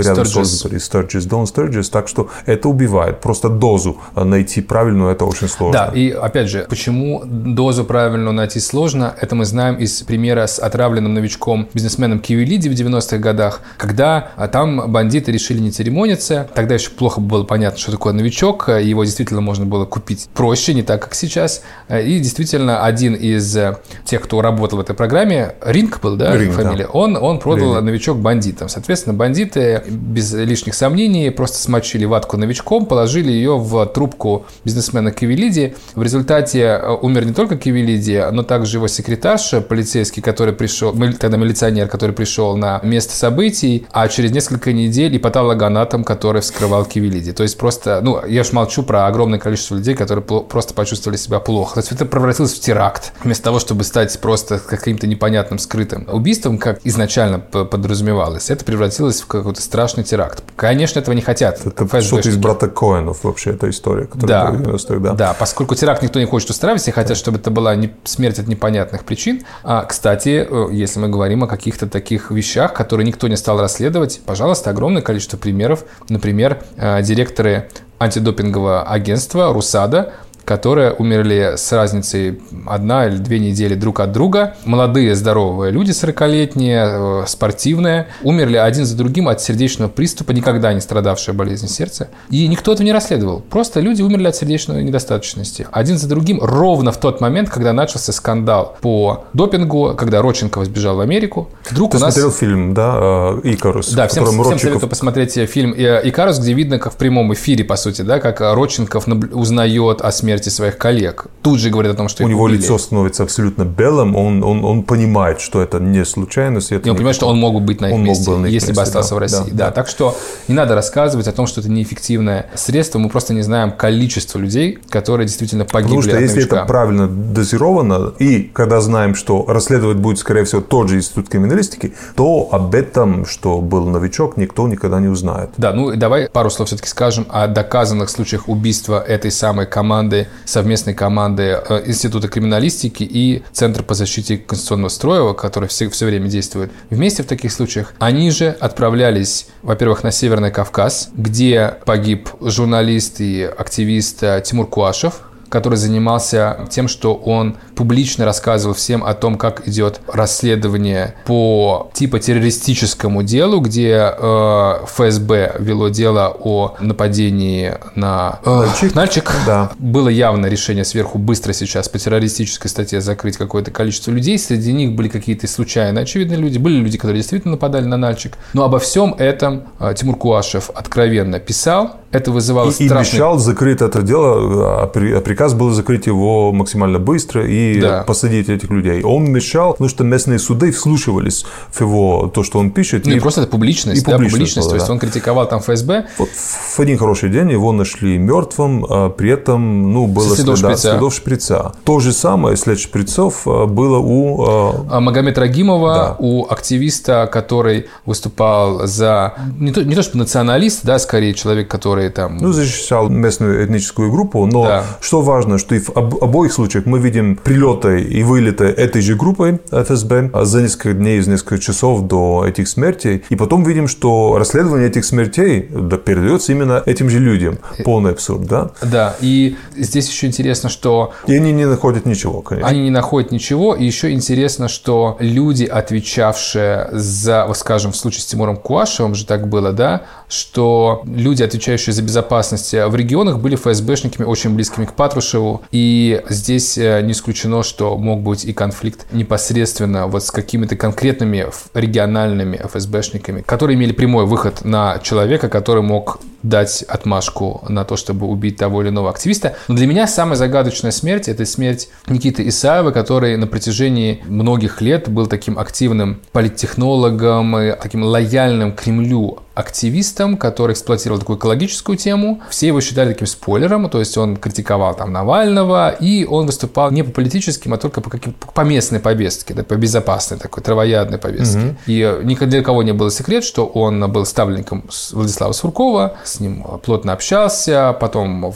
рядом Sturgis. с Стерджис, Дон Стерджис, так что это убивает. Просто дозу найти правильную, это очень сложно. Да, и опять же, почему дозу правильную найти сложно, это мы знаем из примера с отравленным новичком бизнесменом Киевилиди в 90-х годах, когда а, там бандиты решили не церемониться, тогда еще плохо было понятно, что такое новичок, его действительно можно было купить проще, не так, как сейчас, и действительно один из э, тех, кто работал в этой программе, Ринг был, да, Ринг, фамилия, да. он, он продал Ринг. новичок бандитам. Соответственно, бандиты без лишних сомнений просто смочили ватку новичком, положили ее в трубку бизнесмена Кивилиди. В результате э, умер не только Кивилиди, но также его секретарша, полицейский, который пришел, тогда милиционер, который пришел на место событий, а через несколько недель и патологоанатом, который вскрывал Кивилиди. То есть просто, ну, я ж молчу про огромное количество людей, которые просто почувствовали себя плохо. То есть это превратилось в теракт. Вместо того, чтобы стать просто каким-то непонятным скрытым убийством, как изначально подразумевалось, это превратилось в какой-то страшный теракт. Конечно, этого не хотят. Это что-то из брата Коэнов вообще, эта история, которая да. 90-х, да. Да, поскольку теракт никто не хочет устраивать, все хотят, чтобы это была не смерть от непонятных причин. А, кстати, э, если мы говорим о каких-то таких вещах, которые никто не стал расследовать, пожалуйста, огромное количество примеров. Например, э, директоры антидопингового агентства «Русада» которые умерли с разницей одна или две недели друг от друга. Молодые, здоровые люди, 40-летние, э, спортивные, умерли один за другим от сердечного приступа, никогда не страдавшие болезнью сердца. И никто этого не расследовал. Просто люди умерли от сердечной недостаточности. Один за другим ровно в тот момент, когда начался скандал по допингу, когда Родченков сбежал в Америку. Вдруг Ты у нас... смотрел фильм, да, э, «Икарус»? Да, всем, всем Родченков... советую посмотреть фильм «Икарус», где видно, как в прямом эфире, по сути, да, как Родченков узнает о смерти смерти своих коллег. Тут же говорит о том, что У него убили. лицо становится абсолютно белым, он, он, он понимает, что это не случайность. Это и он понимает, что он мог бы быть на их он месте, мог бы на их если месте, бы остался да, в России. Да, да, да. Так что не надо рассказывать о том, что это неэффективное средство. Мы просто не знаем количество людей, которые действительно погибли Потому что если новичка. это правильно дозировано, и когда знаем, что расследовать будет, скорее всего, тот же институт криминалистики, то об этом, что был новичок, никто никогда не узнает. Да, ну давай пару слов все-таки скажем о доказанных случаях убийства этой самой команды совместной команды э, Института криминалистики и Центра по защите конституционного строя, который все, все время действует. Вместе в таких случаях они же отправлялись, во-первых, на Северный Кавказ, где погиб журналист и активист э, Тимур Куашев, который занимался тем, что он публично рассказывал всем о том, как идет расследование по типа террористическому делу, где э, ФСБ вело дело о нападении на э, Нальчик. Нальчик. Да. Было явно решение сверху быстро сейчас по террористической статье закрыть какое-то количество людей. Среди них были какие-то случайно очевидные люди, были люди, которые действительно нападали на Нальчик. Но обо всем этом э, Тимур Куашев откровенно писал. Это вызывало и, страшный... И обещал закрыть это дело, а, а приказ был закрыть его максимально быстро и да. посадить этих людей. Он мешал, потому что местные суды вслушивались в его, то, что он пишет. Ну, и, и просто это публичность, и да, публичность. публичность было, то есть он критиковал там ФСБ. Вот в один хороший день его нашли мертвым, а при этом ну, было следов, следа, шприца. следов шприца. То же самое след шприцов а, было у... А, Магомед Рагимова, да. у активиста, который выступал за... Не то, не то чтобы националист, да, скорее человек, который там... Ну, защищал местную этническую группу, но да. что важно, что и в обоих случаях мы видим прилеты и вылеты этой же группы ФСБ за несколько дней, из несколько часов до этих смертей. И потом видим, что расследование этих смертей передается именно этим же людям. Полный абсурд, да? Да, и здесь еще интересно, что... И они не находят ничего, конечно. Они не находят ничего, и еще интересно, что люди, отвечавшие за, скажем, в случае с Тимуром Куашевым же так было, да, что люди, отвечающие за безопасность в регионах, были ФСБшниками очень близкими к Патрушеву. И здесь э, не исключено, что мог быть и конфликт непосредственно вот с какими-то конкретными региональными ФСБшниками, которые имели прямой выход на человека, который мог дать отмашку на то, чтобы убить того или иного активиста. Но для меня самая загадочная смерть – это смерть Никиты Исаева, который на протяжении многих лет был таким активным политтехнологом, и таким лояльным Кремлю активистом, который эксплуатировал такую экологическую тему. Все его считали таким спойлером, то есть он критиковал там Навального, и он выступал не по политическим, а только по, каким, по местной повестке, да, по безопасной такой травоядной повестке. Угу. И ни для кого не было секрет, что он был ставленником Владислава Суркова, с ним плотно общался, потом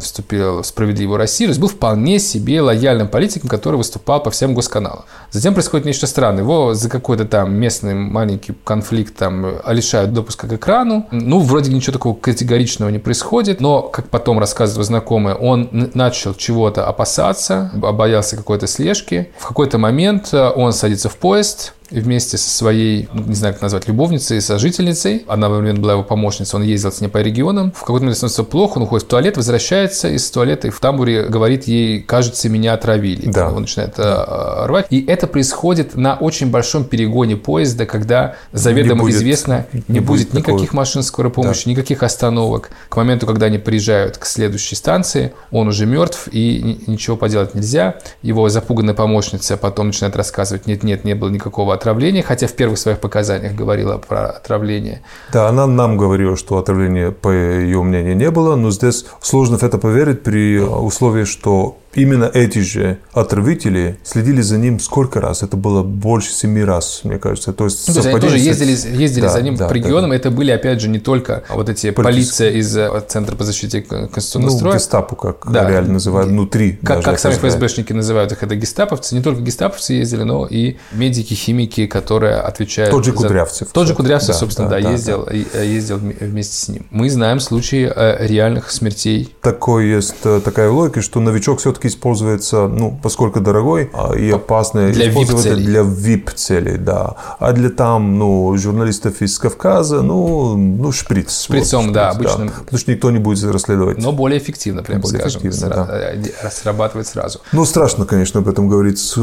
вступил в «Справедливую Россию», то есть был вполне себе лояльным политиком, который выступал по всем госканалам. Затем происходит нечто странное. Его за какой-то там местный маленький конфликт там лишают допуска допуска к экрану. Ну, вроде ничего такого категоричного не происходит, но, как потом рассказывают знакомые, он начал чего-то опасаться, боялся какой-то слежки. В какой-то момент э, он садится в поезд, вместе со своей, не знаю, как назвать, любовницей, сожительницей. Она в момент была его помощницей, он ездил с ней по регионам. В какой-то момент становится плохо, он уходит в туалет, возвращается из туалета и в тамбуре говорит ей, кажется, меня отравили. Да. Он начинает да. рвать. И это происходит на очень большом перегоне поезда, когда заведомо не будет, известно, не, не будет, будет никаких такого. машин скорой помощи, да. никаких остановок. К моменту, когда они приезжают к следующей станции, он уже мертв, и ничего поделать нельзя. Его запуганная помощница потом начинает рассказывать, нет-нет, не было никакого отравления, хотя в первых своих показаниях говорила про отравление. Да, она нам говорила, что отравления, по ее мнению, не было, но здесь сложно в это поверить при условии, что именно эти же отравители следили за ним сколько раз? Это было больше семи раз, мне кажется. То есть, ну, то есть они тоже ездили, ездили да, за ним да, по регионам. Да, да. Это были, опять же, не только вот эти полиция из э, Центра по защите конституционного ну, строя. гестапо, как да. реально называют, внутри. Как, даже, как сами ФСБшники называют их, это гестаповцы. Не только гестаповцы ездили, но и медики, химики, которые отвечают Тот же Кудрявцев. За... Тот же Кудрявцев, да, собственно, да, да, ездил, да. Э, ездил вместе с ним. Мы знаем случаи э, реальных смертей. Такой есть такая логика, что новичок все-таки используется ну, поскольку дорогой а, и опасный для использовать VIP для VIP-целей, да. А для там, ну, журналистов из Кавказа, ну, ну шприц. Шприцом, вот, да, шприц, обычно. Да. Потому что никто не будет расследовать. Но более эффективно, прям более скажем. Эффективно, да. Э, срабатывает сразу. Ну, страшно, конечно, об этом говорить с,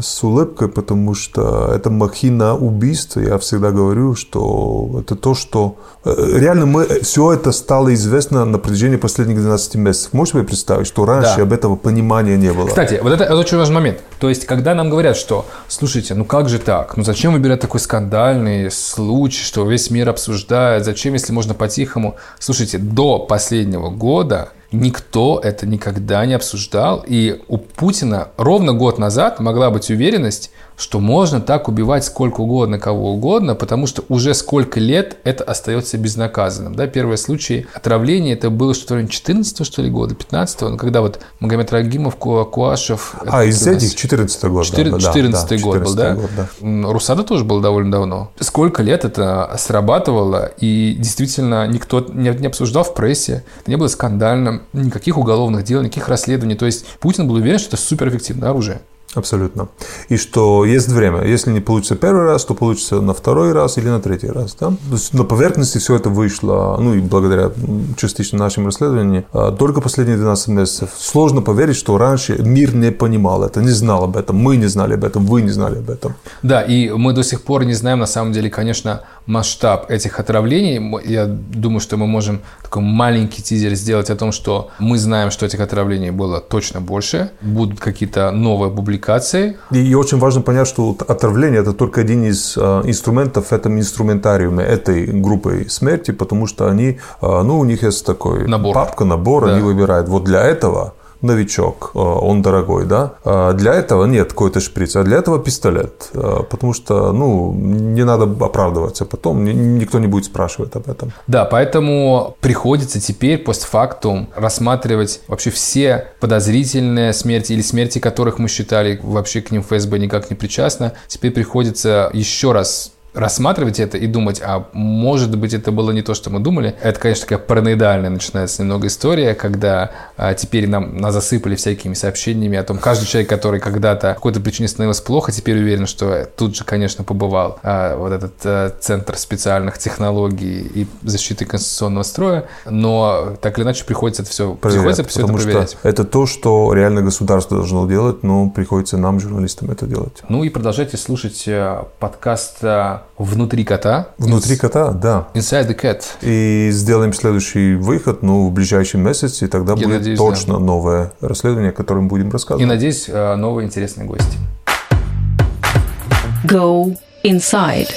с улыбкой, потому что это махина убийства. Я всегда говорю, что это то, что... Э, реально мы... Все это стало известно на протяжении последних 12 месяцев. Можете себе представить, что раньше да. об этого понимания не было? Кстати, вот это, это очень важный момент. То есть, когда нам говорят, что, слушайте, ну как же так? Ну зачем выбирать такой скандальный случай, что весь мир обсуждает? Зачем, если можно по-тихому? Слушайте, до последнего года Никто это никогда не обсуждал. И у Путина ровно год назад могла быть уверенность, что можно так убивать сколько угодно, кого угодно, потому что уже сколько лет это остается безнаказанным. Да, первый случай отравления, это было что ли 14 что ли года, 15 ну, когда вот Магомед Рагимов, Куашев... А, из этих 14 год. 14, да, 14 да, год был, да? Год, да. Русада тоже был довольно давно. Сколько лет это срабатывало, и действительно никто не, не обсуждал в прессе, это не было скандальным, никаких уголовных дел, никаких расследований. То есть Путин был уверен, что это суперэффективное оружие. Абсолютно. И что есть время. Если не получится первый раз, то получится на второй раз или на третий раз. Да? На поверхности все это вышло, ну и благодаря частично нашим расследованиям, а, только последние 12 месяцев. Сложно поверить, что раньше мир не понимал это, не знал об этом, мы не знали об этом, вы не знали об этом. Да, и мы до сих пор не знаем, на самом деле, конечно, масштаб этих отравлений. Я думаю, что мы можем такой маленький тизер сделать о том, что мы знаем, что этих отравлений было точно больше, будут какие-то новые публикации коммуникации. И очень важно понять, что отравление – это только один из а, инструментов в этом инструментариуме этой группы смерти, потому что они, а, ну, у них есть такой набор. папка, набор, да. они выбирают. Вот для этого новичок, э, он дорогой, да. А для этого нет какой-то шприц, а для этого пистолет. Э, потому что, ну, не надо оправдываться потом, никто не будет спрашивать об этом. Да, поэтому приходится теперь постфактум рассматривать вообще все подозрительные смерти или смерти, которых мы считали вообще к ним ФСБ никак не причастна. Теперь приходится еще раз рассматривать это и думать, а может быть это было не то, что мы думали. Это, конечно, такая параноидальная начинается немного история, когда а, теперь нам нас засыпали всякими сообщениями о том, каждый человек, который когда-то по какой-то причине становился плохо, теперь уверен, что тут же, конечно, побывал а, вот этот а, центр специальных технологий и защиты конституционного строя, но так или иначе приходится это все, проверять, приходится все это проверять. Это то, что реально государство должно делать, но приходится нам, журналистам, это делать. Ну и продолжайте слушать э, подкаст внутри кота. Внутри кота, да. Inside the cat. И сделаем следующий выход, ну, в ближайший месяц, и тогда Я будет надеюсь, точно новое расследование, о котором будем И, рассказывать. надеюсь, э, новые интересные гости. Go inside.